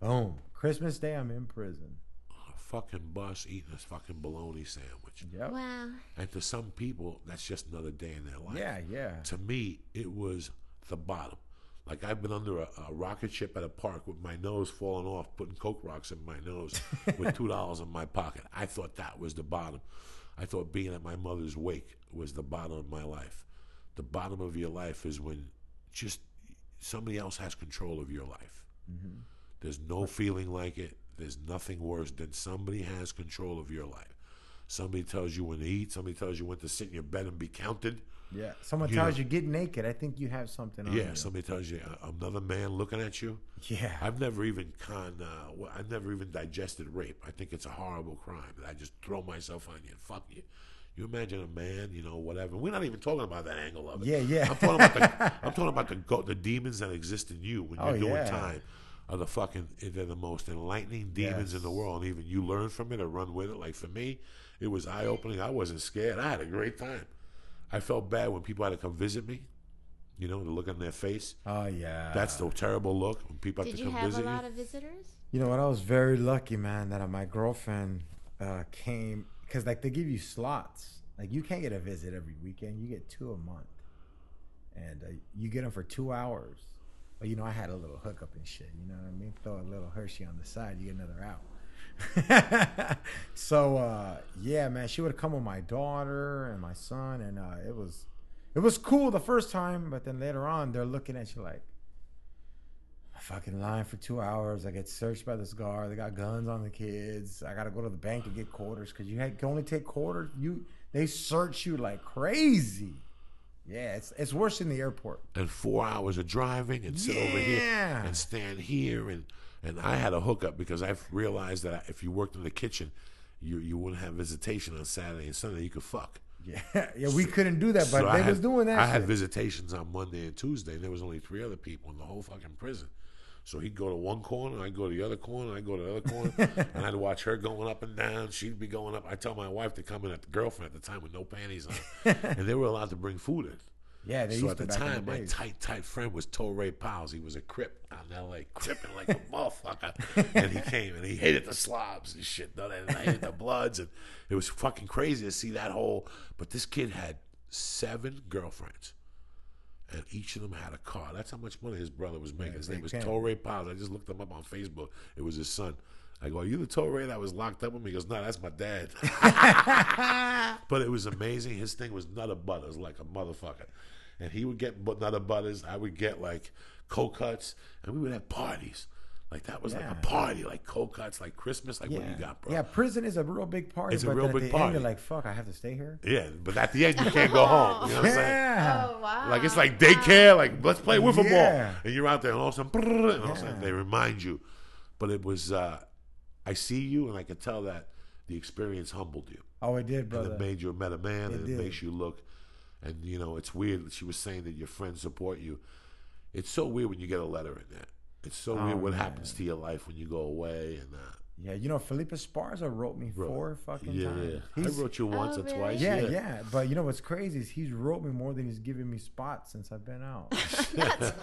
Boom. Christmas Day, I'm in prison. A fucking bus eating a fucking bologna sandwich. Yep. Wow. And to some people, that's just another day in their life. Yeah, yeah. To me, it was the bottom. Like I've been under a, a rocket ship at a park with my nose falling off, putting coke rocks in my nose, with two dollars in my pocket. I thought that was the bottom. I thought being at my mother's wake was the bottom of my life. The bottom of your life is when just somebody else has control of your life. There's no feeling like it. There's nothing worse than somebody has control of your life. Somebody tells you when to eat. Somebody tells you when to sit in your bed and be counted. Yeah. Someone You tells know- you get naked. I think you have something on you. Yeah, you. somebody tells you another man looking at you. Yeah. I've never even con. Uh, I've never even digested rape. I think it's a horrible crime. that I just throw myself on you and fuck you. You imagine a man, you know, whatever. We're not even talking about that angle of it. Yeah, yeah. I'm talking about the. I'm talking about the go- the demons that exist in you when you're Oh, doing yeah. time. Are the fucking they're the most enlightening demons in the world. And even you learn from it or run with it. Like for me, it was eye opening. I wasn't scared. I had a great time. I felt bad when people had to come visit me. You know, the look on their face. Oh yeah. That's the terrible look when people have to Did to you come have a visit lot you. of visitors? You know what? I was very lucky, man, that my girlfriend uh, came because like they give you slots. Like you can't get a visit every weekend. You get two a month, and uh, you get them for two hours. But you know, I had a little hookup and shit. You know what I mean? Throw a little Hershey on the side, you get another out. so uh, yeah, man, she would come with my daughter and my son, and uh, it was it was cool the first time, but then later on, they're looking at you like fucking line for two hours. I get searched by this guard. They got guns on the kids. I gotta go to the bank to get quarters because you had, can only take quarters. You they search you like crazy. Yeah, it's it's worse than the airport. and four hours of driving and sit over here and stand here and and I had a hookup because I've realized that if you worked in the kitchen, you you wouldn't have visitation on Saturday and Sunday. You could fuck. Yeah, yeah, we couldn't do that, but So they I was doing that. I had visitations on Monday and Tuesday, and there was only three other people in the whole fucking prison. So he'd go to one corner, I'd go to the other corner, I'd go to the other corner, and I'd watch her going up and down. She'd be going up. I tell my wife to come in at the girlfriend at the time with no panties on, and they were allowed to bring food in. yeah, they so used at the to in time, the my tight, tight friend was Torrey Powell. He was a Crip out in L.A., cripping like a motherfucker. And he came and he hated the slobs and shit. And I hated the Bloods. And it was fucking crazy to see that whole. But this kid had seven girlfriends. And each of them had a car. That's how much money his brother was making. his name was. Torrey Powell. I just looked him up on Facebook. It was his son. I go, Are you the Torrey that was locked up with me? He goes, No, that's my dad. But it was amazing. His thing was Nutter Butters like a motherfucker. And he would get Nutter Butters. I would get like cold cuts. And we would have parties. Like that was like a party, like cold cuts, like Christmas, like what you got, bro. Yeah, prison is a real big party. It's a but real at big the party. End, you're like, fuck, I have to stay here. Yeah, but at the end you can't go home. You know what I'm saying? Yeah. Oh wow! Like it's like daycare, like let's play wiffle ball, and you're out there, and all of a sudden, brrr, and all of a sudden they remind you. But it was, uh, I see you, and I could tell that the experience humbled you, Oh, it did, brother. and it made you a better man, It and did. it makes you look. And you know, it's weird. She was saying that your friends support you. It's so weird when you get a letter in that. It's so Oh, weird what man. happens to your life when you go away, and uh, yeah, you know, Felipe Esparza wrote me Wrote- four fucking yeah, times. yeah. He's- I wrote you once Oh, or really? twice. yeah, yeah, But you know what's crazy is he's wrote me more than he's given me spots since I've been out.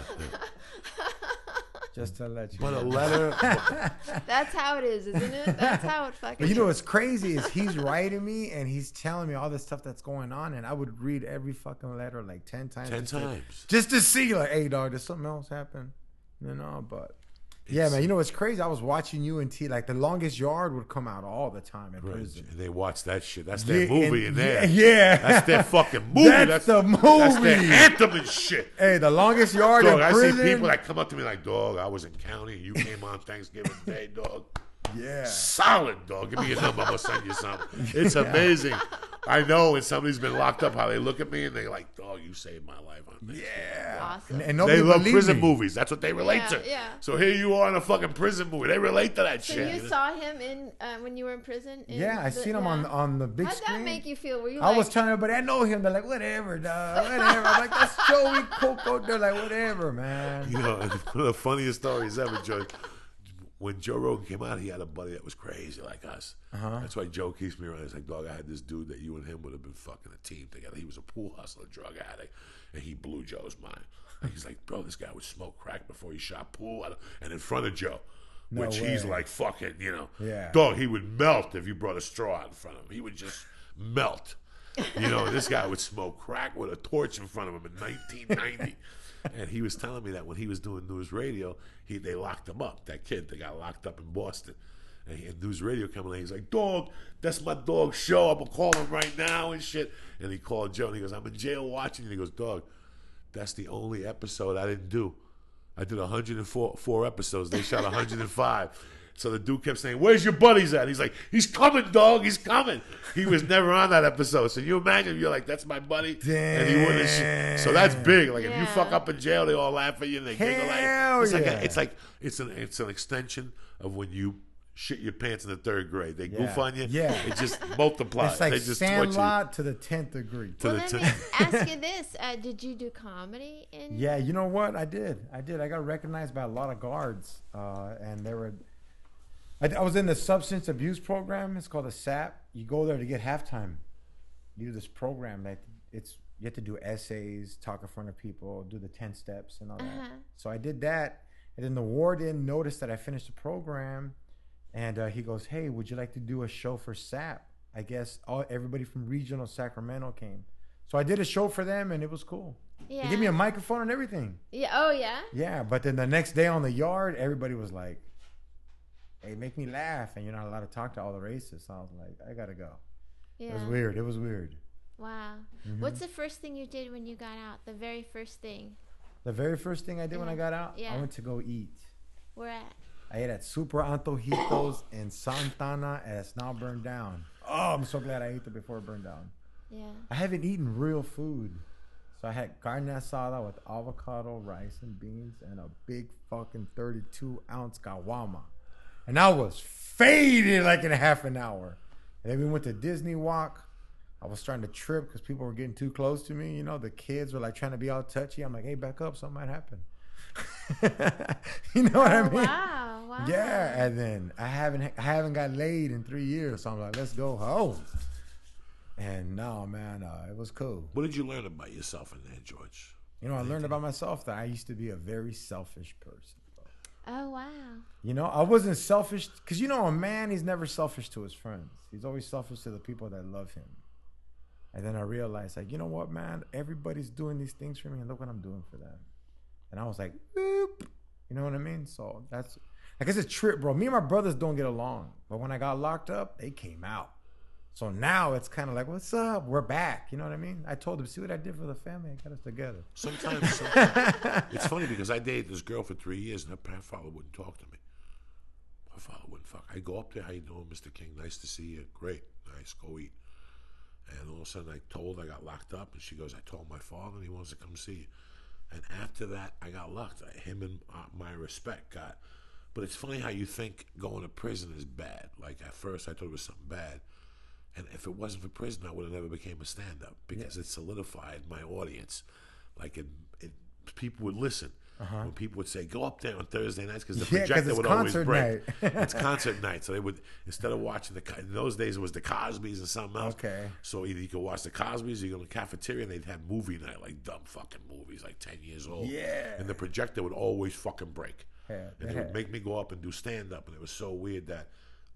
Just to let you But a know. letter, That's how it is, isn't it? That's how it fucking. But you know is. what's crazy is he's writing me and he's telling me all the stuff that's going on, and I would read every fucking letter like ten times. ten just to- times. just to see like, hey dog, did something else happen? You know, but yeah, man. You know what's crazy? I was watching you and T. Like the longest yard would come out all the time in Right. prison. And they watch that shit. That's their Yeah, movie and- in there. Yeah, yeah. That's their fucking movie. That's the movie. That's their anthem and shit. Hey, the longest yard Dog, in I prison. I see people that come up to me like, dog, I was in county you came on Thanksgiving Day, dog. Yeah. Solid, dog. Give me your number. I'm going to send you something. It's amazing. I know when somebody's been locked up, how they look at me and they're like, dog, you saved my life on Thanksgiving. Yeah. Awesome. And, and nobody They love believed prison me. movies. That's what they relate Yeah, to. yeah. So here you are in a fucking prison movie. They relate to that So shit. you saw him in uh, when you were in prison? in Yeah, I the- seen him on yeah. on the big How'd screen. that make you feel? Were you I like, was telling everybody I know him. They're like, whatever, dog, whatever. I'm like, that's Joey Coco. They're like, whatever, man. You know, one of the funniest stories ever, Joe. When Joe Rogan came out, he had a buddy that was crazy like us. Uh-huh. That's why Joe keeps me around. He's like, dog, I had this dude that you and him would have been fucking a team together. He was a pool hustler, drug addict, and he blew Joe's mind. He's like, bro, this guy would smoke crack before he shot pool, and in front of Joe. No which he's way. like fucking, you know, Yeah. dog. He would melt if you brought a straw out in front of him. He would just melt. You know, this guy would smoke crack with a torch in front of him in 1990. And he was telling me that when he was doing NewsRadio, he they locked him up. That kid, they got locked up in Boston. And, he, and NewsRadio coming in, he's like, "Dog, that's my dog show. I'm gonna call him right now and shit." And he called Joe, and he goes, "I'm in jail watching." And he goes, "Dog, that's the only episode I didn't do. I did 104 four episodes. They shot 105." So the dude kept saying, "Where's your buddies at?" He's like, "He's coming, dog. He's coming." He was never on that episode. So you imagine you're like, "That's my buddy," and he wouldn't. sh- So that's big. Like if you fuck up in jail, they all laugh at you and they giggle at Hell you. It's like a, it's like it's an it's an extension of when you shit your pants in the third grade. They goof on you. Yeah. it just multiplies. It's like they just torture you. Sandlot to the tenth degree. To Well, the let t- me ask you this: uh, Did you do comedy? In Yeah, you know what? I did. I did. I got recognized by a lot of guards, uh, and they were. I, I was in the substance abuse program. It's called a SAP. You go there to get halftime. You do this program that it's you have to do essays, talk in front of people, do the ten steps and all that. Uh-huh. So I did that, and then the warden noticed that I finished the program, and uh, he goes, "Hey, would you like to do a show for SAP?" I guess all everybody from regional Sacramento came. So I did a show for them, and it was cool. yeah. They gave me a microphone and everything. yeah. Oh yeah. Yeah, but then the next day on the yard, everybody was like, "Hey, make me laugh," and you're not allowed to talk to all the racists. So I was like, "I gotta go." Yeah. It was weird. It was weird. Wow. Mm-hmm. What's the first thing you did when you got out? The very first thing. The very first thing I did when I got out, Yeah. I went to go eat. Where at? I ate at Super Antojitos in Santa Ana, and it's now burned down. Oh, I'm so glad I ate it before it burned down. Yeah. I haven't eaten real food. So I had carne asada with avocado, rice, and beans, and a big fucking 32 ounce caguama. And I was faded like in a half an hour. And then we went to Disney Walk. I was starting to trip because people were getting too close to me. You know, the kids were like trying to be all touchy. I'm like, hey, back up. Something might happen. you know what I Oh, mean? wow. Wow. Yeah, and then I haven't I haven't got laid in three years, so I'm like, let's go home. And no, man, uh, it was cool. What did you learn about yourself in there, George? You know, I learned about myself that I used to be a very selfish person. Oh wow. You know, I wasn't selfish because you know a man he's never selfish to his friends. He's always selfish to the people that love him. And then I realized, like, you know what, man? Everybody's doing these things for me, and look what I'm doing for them. And I was like, boop. You know what I mean? So that's like it's a trip, bro. Me and my brothers don't get along, but when I got locked up, they came out. So now it's kind of like, what's up? We're back. You know what I mean? I told them, see what I did for the family. I got us together. Sometimes, sometimes it's funny because I dated this girl for three years and her father wouldn't talk to me. my father wouldn't fuck. I go up there, how you doing, Mr. King? Nice to see you. Great, nice. Go eat. And all of a sudden, I told I got locked up, and she goes, I told my father, and he wants to come see you. And after that, I got locked. Him and uh, my respect got. But it's funny how you think going to prison is bad. Like at first, I thought it was something bad, and if it wasn't for prison, I would have never became a stand-up because it solidified my audience. Like it, it people would listen. When people would say, "Go up there on Thursday nights," because the Uh-huh. Yeah, projector would always break. night. it's concert night, so they would instead of watching the in those days it was the Cosbys and something else. Okay. So either you could watch the Cosbys, or you go to the cafeteria, and they'd have movie night, like dumb fucking movies, like ten years old. Yeah. And the projector would always fucking break. Yeah, and it would make me go up and do stand up, and it was so weird that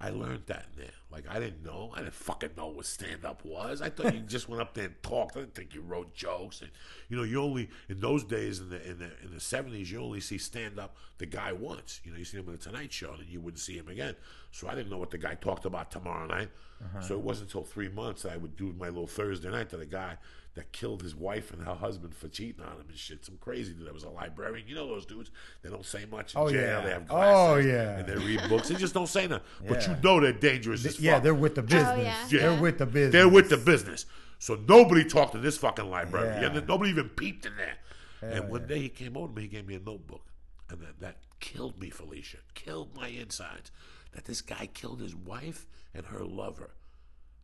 I learned that in there. Like I didn't know, I didn't fucking know what stand up was. I thought you just went up there and talked. I didn't think you wrote jokes. And you know, you only in those days in the in the in the seventies, you only see stand up the guy once. You know, you see him on the Tonight Show, and you wouldn't see him again. So I didn't know what the guy talked about tomorrow night. Uh-huh. So it wasn't until three months that I would do my little Thursday night to the guy that killed his wife and her husband for cheating on him and shit. Some crazy dude that was a librarian. You know those dudes? They don't say much in Oh, jail. yeah. They have Oh, yeah. And they read books. They just don't say nothing. But you know they're dangerous as fuck. Yeah, they're with the oh, business. yeah. Yeah. They're with the business. They're with the business. So nobody talked to this fucking librarian. Yeah. And nobody even peeped in there. and one day he came over to me, he gave me a notebook. And that, that killed me, Felicia. Killed my insides. That this guy killed his wife and her lover.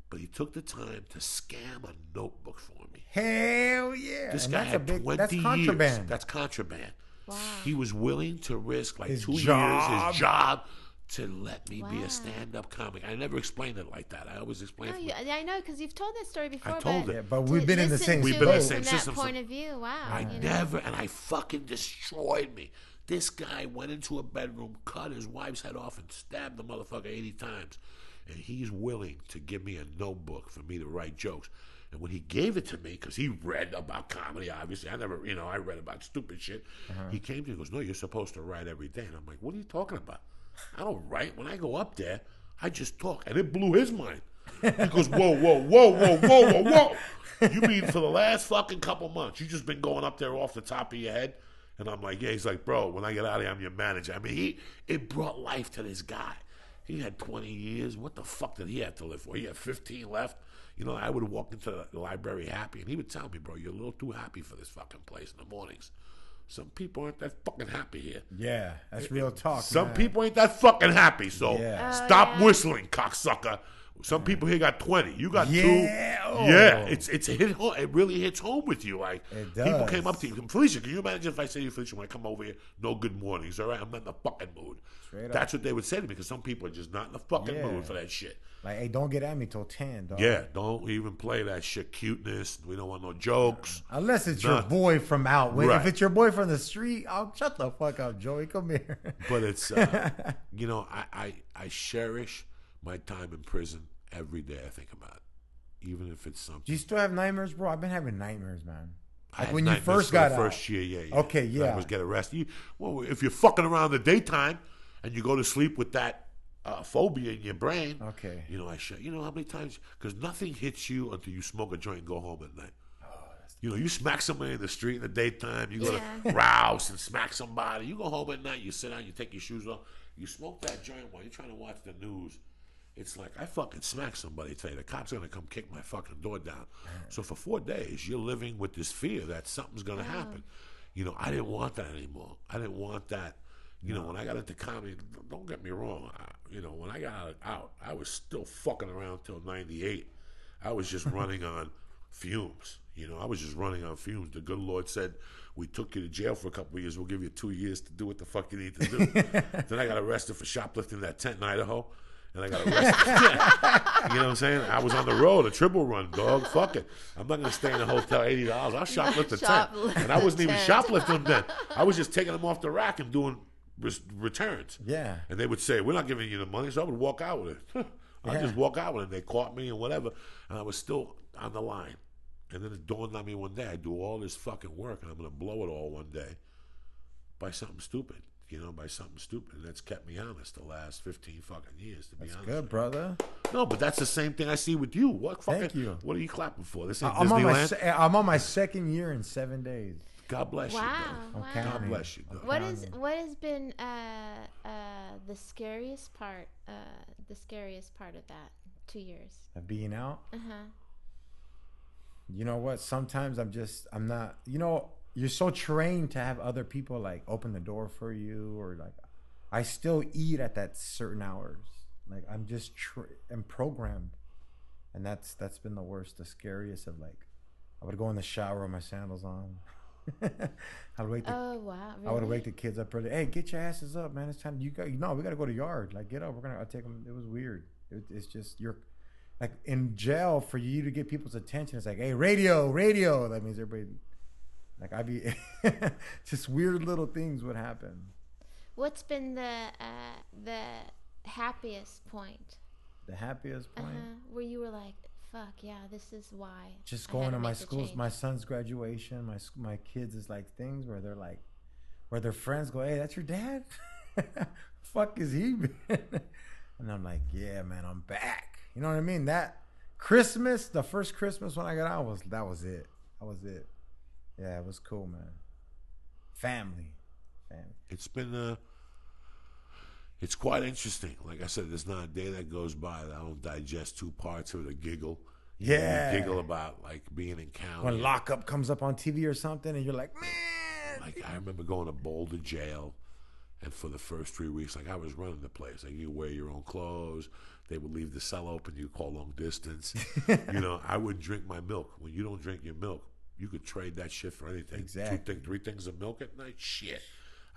But he took the time to scam a notebook for me. Hell yeah. This And guy that's a had big 20 that's years. contraband. That's contraband. Wow. He was willing to risk like His two job. years, his job, to let me be a stand-up comic. I never explained it like that. I always explained No, it. you, I know because you've told that story before. I told but it. But we've been in the same to We've been in the same from system, that point of view. Wow. I you know. never, and I fucking destroyed me. This guy went into a bedroom, cut his wife's head off, and stabbed the motherfucker 80 times. And he's willing to give me a notebook for me to write jokes. And when he gave it to me, because he read about comedy, obviously, I never, you know, I read about stupid shit. Uh-huh. He came to me and goes, No, you're supposed to write every day. And I'm like, What are you talking about? I don't write. When I go up there, I just talk. And it blew his mind. He goes, Whoa, whoa, whoa, whoa, whoa, whoa, whoa. You mean for the last fucking couple months, you just been going up there off the top of your head? And I'm like, Yeah. He's like, Bro, when I get out of here, I'm your manager. I mean, he it brought life to this guy. He had 20 years. What the fuck did he have to live for? He had 15 left. You know, I would walk into the library happy, and he would tell me, bro, you're a little too happy for this fucking place in the mornings. Some people aren't that fucking happy here. Yeah, that's real talk. Some man. people ain't that fucking happy. So Yeah. Oh, stop yeah. whistling, cocksucker. Some people here got 20. You got Yeah. two. Oh. Yeah. It's it's hit home. It really hits home with you. Like people came up to you. Felicia, can you imagine if I say to you, Felicia, when I come over here, no good mornings, all right? I'm not in the fucking mood. Straight up. That's what they would say to me because some people are just not in the fucking Yeah. mood for that shit. Like, hey, don't get at me till ten, dog. Yeah, don't even play that shit cuteness. We don't want no jokes. Unless it's your boy from out. Right. If it's your boy from the street, I'll shut the fuck up, Joey. Come here. But it's, uh, you know, I, I, I cherish my time in prison every day I think about it. Even if it's something. Do you still have nightmares, bro? I've been having nightmares, man. Like had when you first got the out. first year, yeah, yeah. Okay, yeah. I was get arrested. You, well, if you're fucking around in the daytime and you go to sleep with that uh, phobia in your brain, Okay. You know, I sh- You know how many times? Because nothing hits you until you smoke a joint and go home at night. Oh, You know, you smack somebody in the street in the daytime. You go Yeah. to Rouse and smack somebody. You go home at night. You sit down. You take your shoes off. You smoke that joint while you're trying to watch the news. It's like I fucking smack somebody today. The cops are gonna come kick my fucking door down. So for four days, you're living with this fear that something's gonna happen. You know, I didn't want that anymore. I didn't want that. You know, when I got into comedy, don't get me wrong. I, you know, when I got out, out, I was still fucking around till '98. I was just running on fumes. You know, I was just running on fumes. The good Lord said, "We took you to jail for a couple of years. We'll give you two years to do what the fuck you need to do." then I got arrested for shoplifting that tent in Idaho, and I got arrested. you know what I'm saying? I was on the road, a triple run, dog. Fuck it. I'm not gonna stay in a hotel eighty dollars. I'll shoplift the tent, and I wasn't even shoplifting them then. I was just taking them off the rack and doing res- returns. Yeah. And they would say, "We're not giving you the money," so I would walk out with it. I Yeah. just walk out with it. They caught me and whatever, and I was still on the line. And then it dawned on me one day: I do all this fucking work, and I'm gonna blow it all one day by something stupid. You know, by something stupid, and that's kept me honest the last 15 fucking years. To be That's honest, good, brother. no, but that's the same thing I see with you. What fucking? Thank you. What are you clapping for? This ain't I'm on my Disneyland. se- I'm on my second year in seven days. God bless Wow. you. I'm wow. Dog. God bless you. Dog. What is what has been uh, uh, the scariest part? Uh, the scariest part of that two years. Of being out. Uh huh. You know what? Sometimes I'm just I'm not. You know, you're so trained to have other people like open the door for you, or like I still eat at that certain hours. Like I'm just tr- I'm programmed, and that's that's been the worst, the scariest of like. I would go in the shower with my sandals on. I would wake the Oh wow. Really? I would wake the kids up early. Hey, get your asses up, man! It's time. You got no. We got to go to yard. Like, get up. We're gonna. I'll take them. It was weird. It, it's just you're like in jail for you to get people's attention. It's like, hey, radio, radio. That means everybody. Like I'd be, just weird little things would happen. What's been the uh, the happiest point? The happiest Uh point. huh. Where you were like, "Fuck yeah, this is why." Just going to my schools, my son's graduation, my my kids is like things where they're like, where their friends go, "Hey, that's your dad? Fuck is he been?" and I'm like, "Yeah, man, I'm back." You know what I mean? That Christmas, the first Christmas when I got out was that was it. That was it. Yeah, it was cool, man. Family, family. It's been uh it's quite interesting. Like I said, there's not a day that goes by that I don't digest two parts of it, a giggle. Know, you Yeah. giggle about like being in county. When lockup comes up on TV or something, and you're like, "Man." Like I remember going to Boulder jail, and for the first three weeks, like I was running the place. Like you wear your own clothes. They would leave the cell open. You call long distance. you know, I would drink my milk. When you don't drink your milk, you could trade that shit for anything. Exactly. Two things, three things of milk at night. Shit.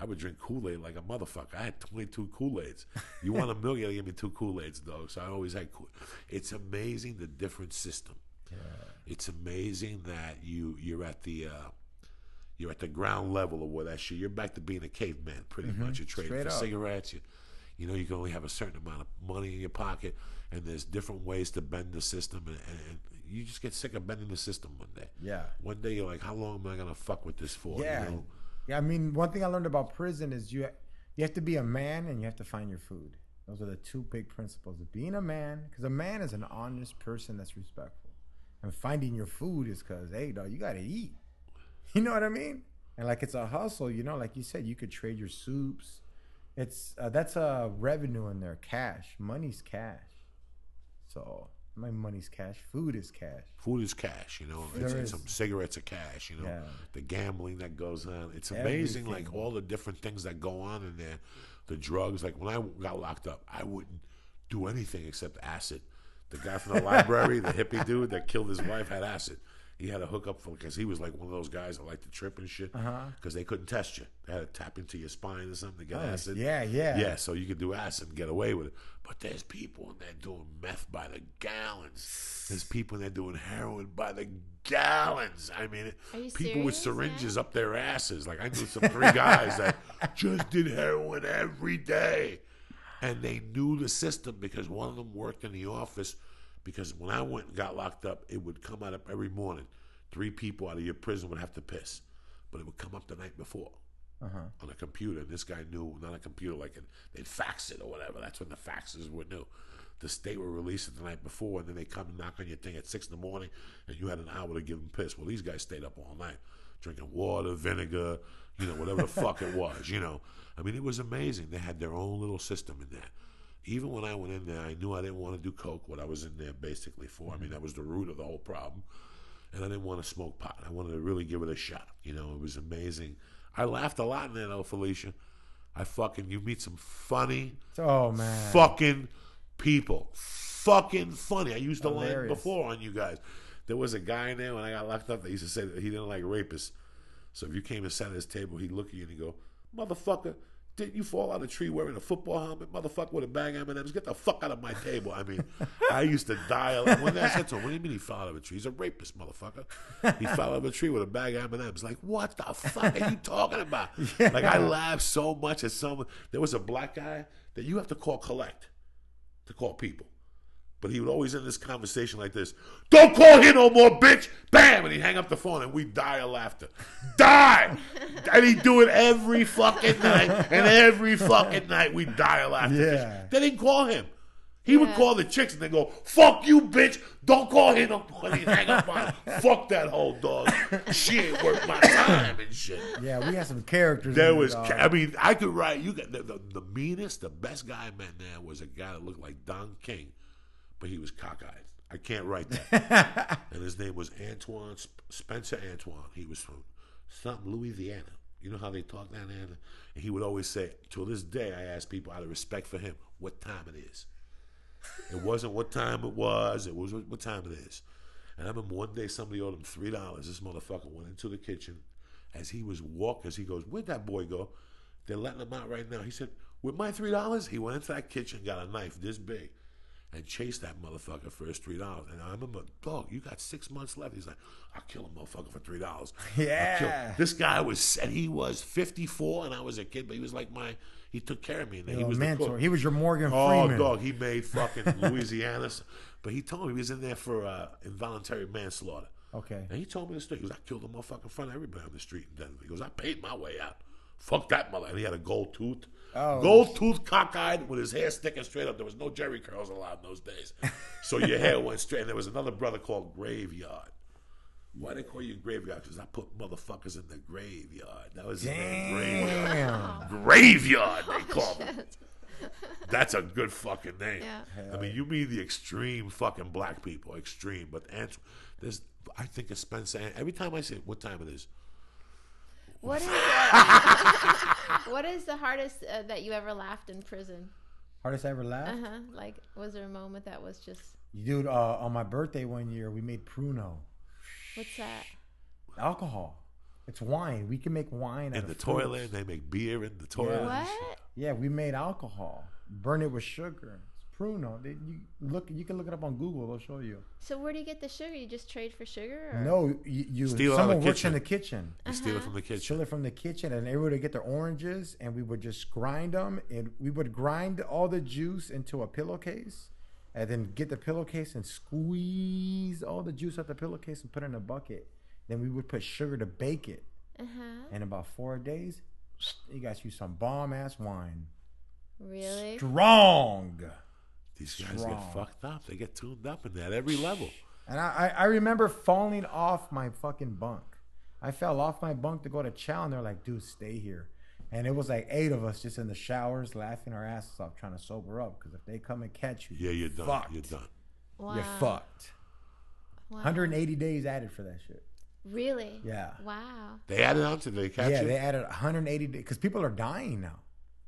I would drink Kool Aid like a motherfucker. I had 22 Kool Aids. You want a milk? You gotta give me two Kool Aids, though. So I always had Kool It's amazing the different system. Yeah. It's amazing that you you're at the uh, you're at the ground level of where that shit. You're back to being a caveman, pretty much. You're trading Straight for up. cigarettes. You, you know, you can only have a certain amount of money in your pocket, and there's different ways to bend the system, and, and you just get sick of bending the system one day. Yeah. One day you're like, how long am I gonna fuck with this for? Yeah. You know? Yeah, I mean, one thing I learned about prison is you you have to be a man and you have to find your food. Those are the two big principles of being a man, because a man is an honest person that's respectful, and finding your food is because hey, dog, you gotta eat. You know what I mean? And like it's a hustle, you know. Like you said, you could trade your soups. It's uh, that's a revenue in there, cash. Money's cash. So my money's cash. Food is cash. Food is cash, you know. It's, it's some cigarettes are cash, you know. Yeah. The gambling that goes on. It's amazing, like all the different things that go on in there. The drugs, like when I got locked up, I wouldn't do anything except acid. The guy from the library, the hippie dude that killed his wife, had acid. He had a hookup for because he was like one of those guys that liked to trip and shit. Because Uh-huh. they couldn't test you. They had to tap into your spine or something to get Oh, acid. yeah, yeah. Yeah, so you could do acid and get away with it. But there's people in there doing meth by the gallons. There's people in there doing heroin by the gallons. I mean, it- Are you people with serious, man? syringes up their asses. Like I knew some three guys that just did heroin every day, and they knew the system because one of them worked in the office. Because when I went and got locked up, it would come out up every morning. Three people out of your prison would have to piss, but it would come up the night before Uh-huh. on a computer. And this guy knew, not a computer, like an, they'd fax it or whatever. That's when the faxes were new. The state would release it the night before, and then they come and knock on your thing at six in the morning, and you had an hour to give them piss. Well, these guys stayed up all night, drinking water, vinegar, you know, whatever the fuck it was, you know. I mean, it was amazing. They had their own little system in there. Even when I went in there, I knew I didn't want to do coke. What I was in there basically for. I mean, mm-hmm. that was the root of the whole problem and I didn't want to smoke pot. I wanted to really give it a shot. You know, it was amazing. I laughed a lot in there, though, Felicia. I fucking you meet some funny, Oh man. fucking people, fucking funny. I used the line Hilarious. before on you guys. There was a guy in there when I got locked up that used to say that he didn't like rapists. So if you came and sat at his table, he'd look at you and he'd go, "Motherfucker." Didn't you fall out of a tree wearing a football helmet, motherfucker, with a bag of M&Ms? Get the fuck out of my table. I mean, I used to dial. When I said to him, "What do you mean he fell out of a tree? He's a rapist, motherfucker. He fell out of a tree with a bag of M&Ms." Like, what the fuck are you talking about? Like, I laughed so much at someone. There was a black guy that you have to call collect to call people. But he would always end this conversation like this Don't call here no more, bitch! Bam! And he'd hang up the phone and we'd die of laughter. Die! and he'd do it every fucking night. And every fucking night we'd die of laughter. Yeah. They didn't call him. He would call the chicks and they go, "Fuck you, bitch! Don't call him no more." He'd hang up on her. Fuck that whole dog. She ain't worth my time and shit. Yeah, we had some characters. There in was, dog. I mean, I could write. You got the, the, the meanest, the best guy I met there was a guy that looked like Don King, but he was cockeyed. I can't write that. and his name was Antoine Sp- Spencer Antoine. He was from something Louisiana. You know how they talk down there. And he would always say, till this day, I ask people out of respect for him, what time it is. It wasn't what time it was. It was what, what time it is. And I remember one day somebody owed him three dollars. This motherfucker went into the kitchen as he was walking. As he goes, "Where'd that boy go?" They're letting him out right now. He said, "With my three dollars," he went into that kitchen, got a knife this big, and chased that motherfucker for his three dollars. And I remember, dog, you got six months left. He's like, "I'll kill a motherfucker for three dollars." Yeah. This guy was, and he was fifty four, and I was a kid, but he was like my. He took care of me. And he was mentor. He was your Morgan Freeman. Oh, Freeman. dog, he made fucking Louisiana. But he told me he was in there for uh, involuntary manslaughter. Okay. And he told me the story. He goes, I killed a motherfucker in front of everybody on the street in Denver. He goes, I paid my way out. Fuck that mother. And he had a gold tooth. Oh. Gold tooth, cockeyed, with his hair sticking straight up. There was no Jheri curls allowed in those days. So your hair went straight. And there was another brother called Graveyard. Why they call you Graveyard? Because I put motherfuckers in the graveyard. That was his name, Graveyard. Damn. Graveyard, they oh, call him. That's a good fucking name. Yeah. I mean, you mean the extreme fucking black people, extreme. But Ant, there's, I think of Spencer. Ant- Every time I say what time it is, What is uh, what is the hardest uh, that you ever laughed in prison? Hardest I ever laughed? Uh huh. Like, was there a moment that was just Dude, uh, on my birthday one year, we made Pruno. what's that? Alcohol. It's wine. We can make wine in of the fruits. toilet, they make beer in the toilet. What? Yeah, we made alcohol. Burn it with sugar. It's Pruno. They, you look. You can look it up on Google. They'll show you. So where do you get the sugar? You just trade for sugar? Or? No, you, you Steal it out someone the works kitchen. in the kitchen. You steal it from the kitchen. Steal it from the kitchen, and everybody would get their oranges, and we would just grind them, and we would grind all the juice into a pillowcase, and then get the pillowcase and squeeze all the juice out the pillowcase and put it in a bucket. Then we would put sugar to bake it. Uh huh. In about four days, you got you some bomb ass wine, Really? strong. These guys Strong. get fucked up. They get tuned up in that every level. And I, I, I remember falling off my fucking bunk. I fell off my bunk to go to chow, and they're like, dude, stay here. And it was like eight of us just in the showers laughing our asses off trying to sober up because if they come and catch you, Yeah, you're done. fucked. You're done. Wow. You're fucked. Wow. 180 days added for that shit. Really? Yeah. Wow. They added on to they catch yeah, you they added 180 days because people are dying now.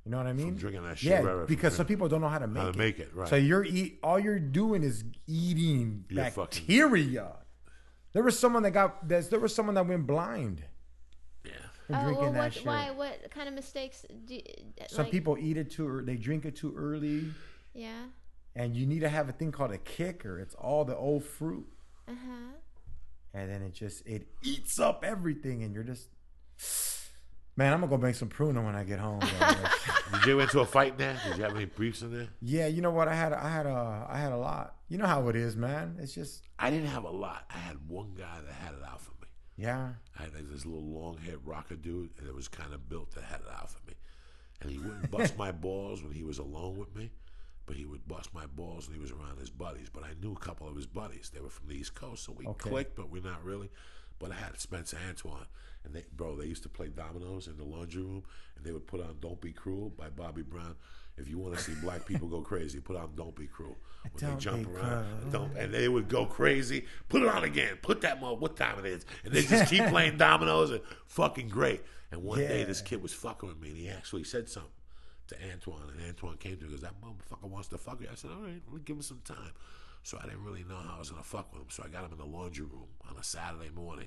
You know what I mean? drinking that Yeah, Shiraz from because some people don't know how to make how it. to make it. Right. So you're eat all you're doing is eating You're fucking- bacteria. There was someone that got there's, there was someone that went blind yeah. from Oh, drinking well, that what, shit. why? What kind of mistakes do? You, Some like- people eat it too. They drink it too early, Yeah. and you need to have a thing called a kicker. It's all the old fruit, Uh huh. and then it just it eats up everything, and you're just man. I'm gonna go make some pruno when I get home. Did you get into a fight there? Did you have any briefs in there? yeah, you know what? I had I had a I had a lot. You know how it is, man. It's just I didn't have a lot. I had one guy that had it out for me. yeah. I had like, this little long haired rocker dude, and it was kind of built that had it out for me. And he wouldn't bust my balls when he was alone with me, but he would bust my balls when he was around his buddies. But I knew a couple of his buddies. They were from the East Coast, so we Okay. clicked, but we're not really. But I had Spencer Antoine, and they, bro, they used to play dominoes in the laundry room, and they would put on "Don't Be Cruel" by Bobby Brown. If you want to see black people go crazy, put on "Don't Be Cruel." When Don't they jump around, cruel. don't, and they would go crazy. Put it on again. Put that mo. What time it is? And they just keep playing dominoes and fucking great. And one day this kid was fucking with me, and he actually said something to Antoine, and Antoine came to me and goes, "That motherfucker wants to fuck you." I said, "All right, let me give him some time." So I didn't really know how I was gonna fuck with him. So I got him in the laundry room on a Saturday morning,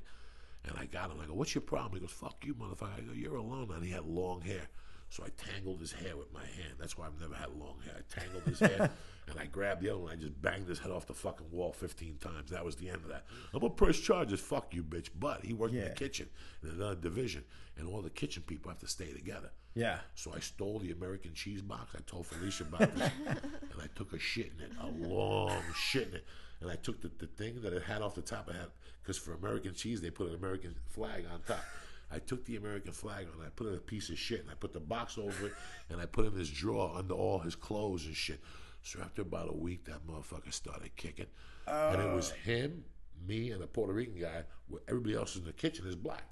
and I got him. I go, "What's your problem?" He goes, "Fuck you, motherfucker." I go, "You're alone," and he had long hair. So I tangled his hair with my hand. That's why I've never had long hair. I tangled his hair, and I grabbed the other one. I just banged his head off the fucking wall 15 times. That was the end of that. I'm gonna press charges. Fuck you, bitch. But he worked in the kitchen in another division, and all the kitchen people have to stay together. Yeah. So I stole the American cheese box. I told Felicia about this, and I took a shit in it, a long shit in it. And I took the, the thing that it had off the top. I had because for American cheese they put an American flag on top. I took the American flag on. I put in a piece of shit, and I put the box over it, and I put in his drawer under all his clothes and shit. So after about a week, that motherfucker started kicking, and it was oh. him, me, and a Puerto Rican guy. Where everybody else in the kitchen is black.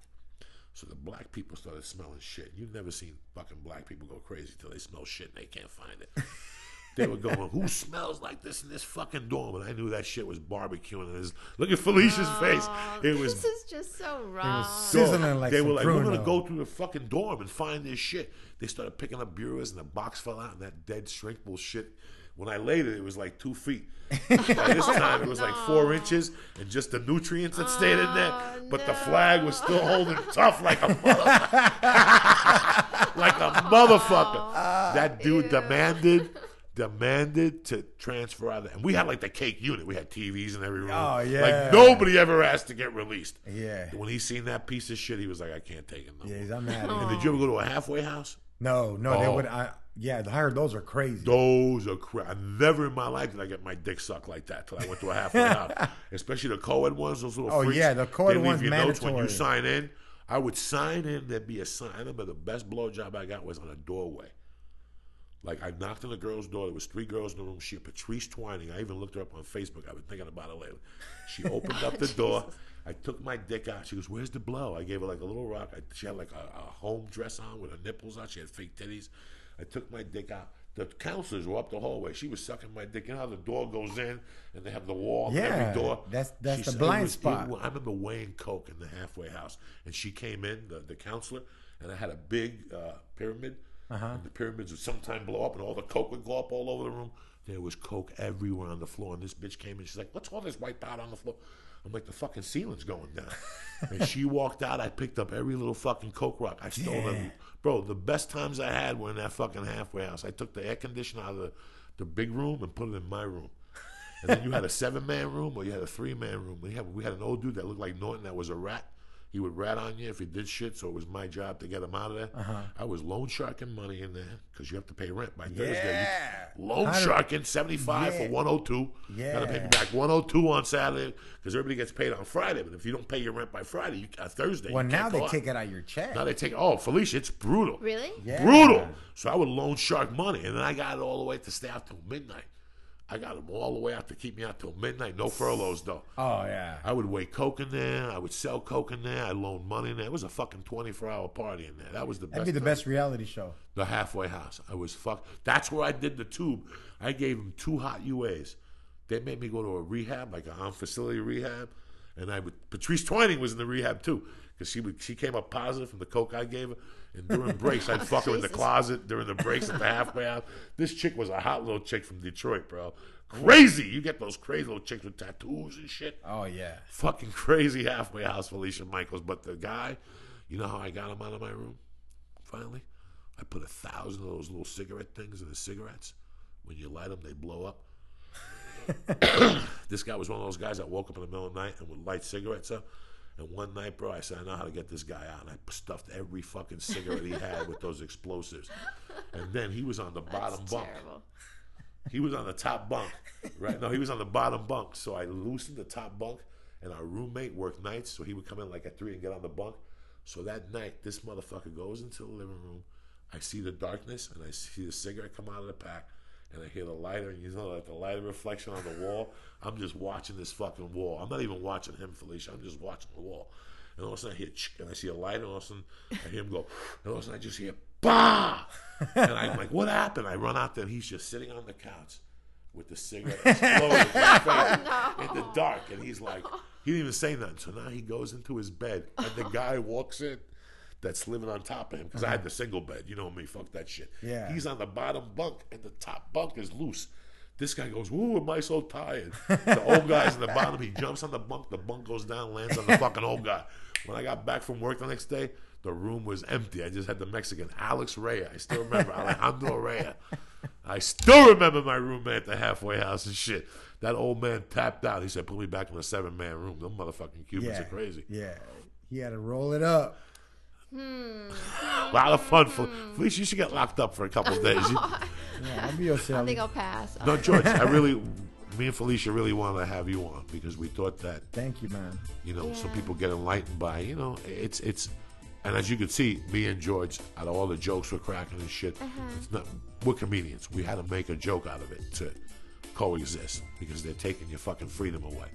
So the black people started smelling shit. You've never seen fucking black people go crazy till they smell shit and they can't find it. they were going, "Who smells like this in this fucking dorm?" And I knew that shit was barbecuing. And his, look at Felicia's face. It was This is just so wrong. Sizzling like they were like, we're gonna go through the fucking dorm and find this shit. They started picking up bureaus and the box fell out and that dead shrinkable shit. When I laid it, it was like two feet. By this time, it was like four inches and just the nutrients that stayed in there. Oh, But the flag was still holding tough like a motherfucker. like a motherfucker. that dude demanded demanded to transfer out of and we had like the cake unit. We had TVs in every room. Oh, yeah. Like nobody ever asked to get released. Yeah. When he seen that piece of shit, he was like, I can't take it no Yeah, more. I'm mad. And did you ever go to a halfway house? No, no, they Oh. would. I, yeah, I heard those are crazy. Those are crazy. I never in my life did I get my dick sucked like that till I went to a halfway house. Especially the co-ed ones, those little Oh, freaks. yeah, the co-ed ones you notes when you sign in. I would sign in, there'd be a sign. I remember the best blowjob I got was on a doorway. Like I knocked on the girl's door. There was three girls in the room. She, Patrice Twining. I even looked her up on Facebook. I've been thinking about it lately. She opened up the door. I took my dick out. She goes, "Where's the blow?" I gave her like a little rock. I, she had like a, a home dress on with her nipples out. She had fake titties. I took my dick out. The counselors were up the hallway. She was sucking my dick. You know how the door goes in and they have the wall Yeah, every door. that's- that's the said- blind was- spot. wa- I remember weighing coke in the halfway house, and she came in, the, the counselor, and I had a big uh, pyramid. Uh-huh. And the pyramids would sometime blow up, and all the coke would go up all over the room. There was coke everywhere on the floor, and this bitch came in. She's like, "What's all this white powder on the floor?" I'm like, "The fucking ceiling's going down." and she walked out. I picked up every little fucking coke rock. I stole them, bro. The best times I had were in that fucking halfway house. I took the air conditioner out of the, the big room and put it in my room. And then you had a seven man room or you had a three man room. We had we had an old dude that looked like Norton that was a rat. He would rat on you if he did shit, so it was my job to get him out of there. Uh-huh. I was loan sharking money in there because you have to pay rent by Thursday. Yeah. You, loan How do- sharking seventy five Yeah. for one hundred two. Gotta pay me back one hundred two on Saturday because everybody gets paid on Friday. But if you don't pay your rent by Friday, you, uh, Thursday. Well, you now can't they go out. take it out of your check. Now they take. Oh, Felicia, it's brutal. Really? Yeah. Brutal. So I would loan shark money, and then I got it all the way to stay out till midnight. I got them all the way out to keep me out till midnight. No furloughs though. Oh yeah. I would weigh coke in there. I would sell coke in there. I loaned money in there. It was a fucking twenty four hour party in there. That was the That'd best. be the best reality show. The halfway house. I was fuck. That's where I did the tube. I gave them two hot UAs. They made me go to a rehab, like a on facility rehab, and I would. Patrice Twining was in the rehab too, because she would. She came up positive from the coke I gave her. And during breaks, I'd fuck her in the closet during the breaks at the halfway house. This chick was a hot little chick from Detroit, bro. Crazy. You get those crazy little chicks with tattoos and shit Oh yeah. fucking crazy halfway house Felicia Michaels. But the guy, you know how I got him out of my room? Finally, I put a thousand of those little cigarette things in the cigarettes. When you light them, they blow up. this guy was one of those guys that woke up in the middle of the night and would light cigarettes up. And one night, bro, I said, I know how to get this guy out. And I stuffed every fucking cigarette he had with those explosives. And then he was on the bottom That's bunk. terrible. He was on the top bunk, right? No, he was on the bottom bunk. So I loosened the top bunk, and our roommate worked nights, so he would come in like at three and get on the bunk. So that night, this motherfucker goes into the living room. I see the darkness, and I see the cigarette come out of the pack, and I hear the lighter, and you know, like the lighter reflection on the wall. I'm just watching this fucking wall. I'm not even watching him, Felicia. I'm just watching the wall. And all of a sudden, I hear, ch- and I see a light, and all of a sudden, I hear him go, and all of a sudden, I just hear, bah! and I'm like, what happened? I run out there, and he's just sitting on the couch with the cigarette exploding in his face oh, in the dark. And he's like, he didn't even say nothing. So now he goes into his bed, and the guy walks in that's living on top of him because I had mm-hmm. the single bed. You know me, fuck that shit. Yeah. He's on the bottom bunk, and the top bunk is loose. This guy goes, "Ooh, am I so tired?" The old guy's in the bottom. He jumps on the bunk. The bunk goes down, lands on the fucking old guy. When I got back from work the next day, the room was empty. I just had the Mexican Alex Rea. I still remember Alejandro Rea. I still remember my roommate at the halfway house and shit. That old man tapped out. He said, "Put me back in a seven man room." Them motherfucking Cubans Yeah. are crazy. Yeah. He had to roll it up. Hmm. A lot of fun. For, Felicia, you should get locked up for a couple of days. You- Yeah, I'll be your I think I'll pass. no, George, I really, me and Felicia really wanted to have you on because we thought that Thank you, man. you know some people get enlightened by you know it's it's And as you can see, me and George, out of all the jokes we're cracking and shit, uh-huh. it's not. We're comedians. We had to make a joke out of it to coexist because they're taking your fucking freedom away.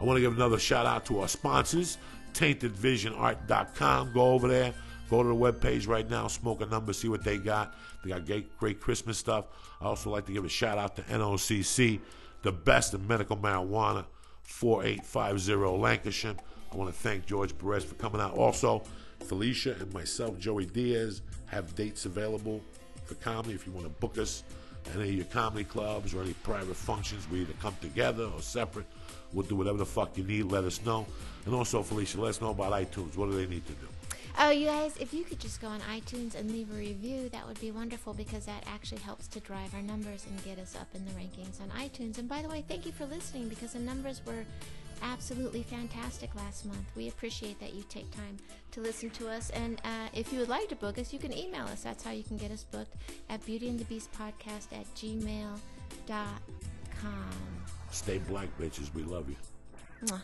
I want to give another shout out to our sponsors, taintedvisionart.com. Go over there, go to the webpage right now, smoke a number, see what they got. They got great, great Christmas stuff. I also like to give a shout out to NOCC, the best in medical marijuana, 4850 Lankershim. I want to thank George Perez for coming out. Also, Felicia and myself, Joey Diaz, have dates available for comedy if you want to book us any of your comedy clubs or any private functions. We either come together or separate. We'll do whatever the fuck you need. Let us know. And also, Felicia, let us know about iTunes. What do they need to do? Oh, you guys, if you could just go on iTunes and leave a review, that would be wonderful because that actually helps to drive our numbers and get us up in the rankings on iTunes. And by the way, thank you for listening because the numbers were absolutely fantastic last month. We appreciate that you take time to listen to us. And uh, if you would like to book us, you can email us. That's how you can get us booked at Beauty and the Beast podcast at gmail.com. Stay black, bitches. We love you. Mwah.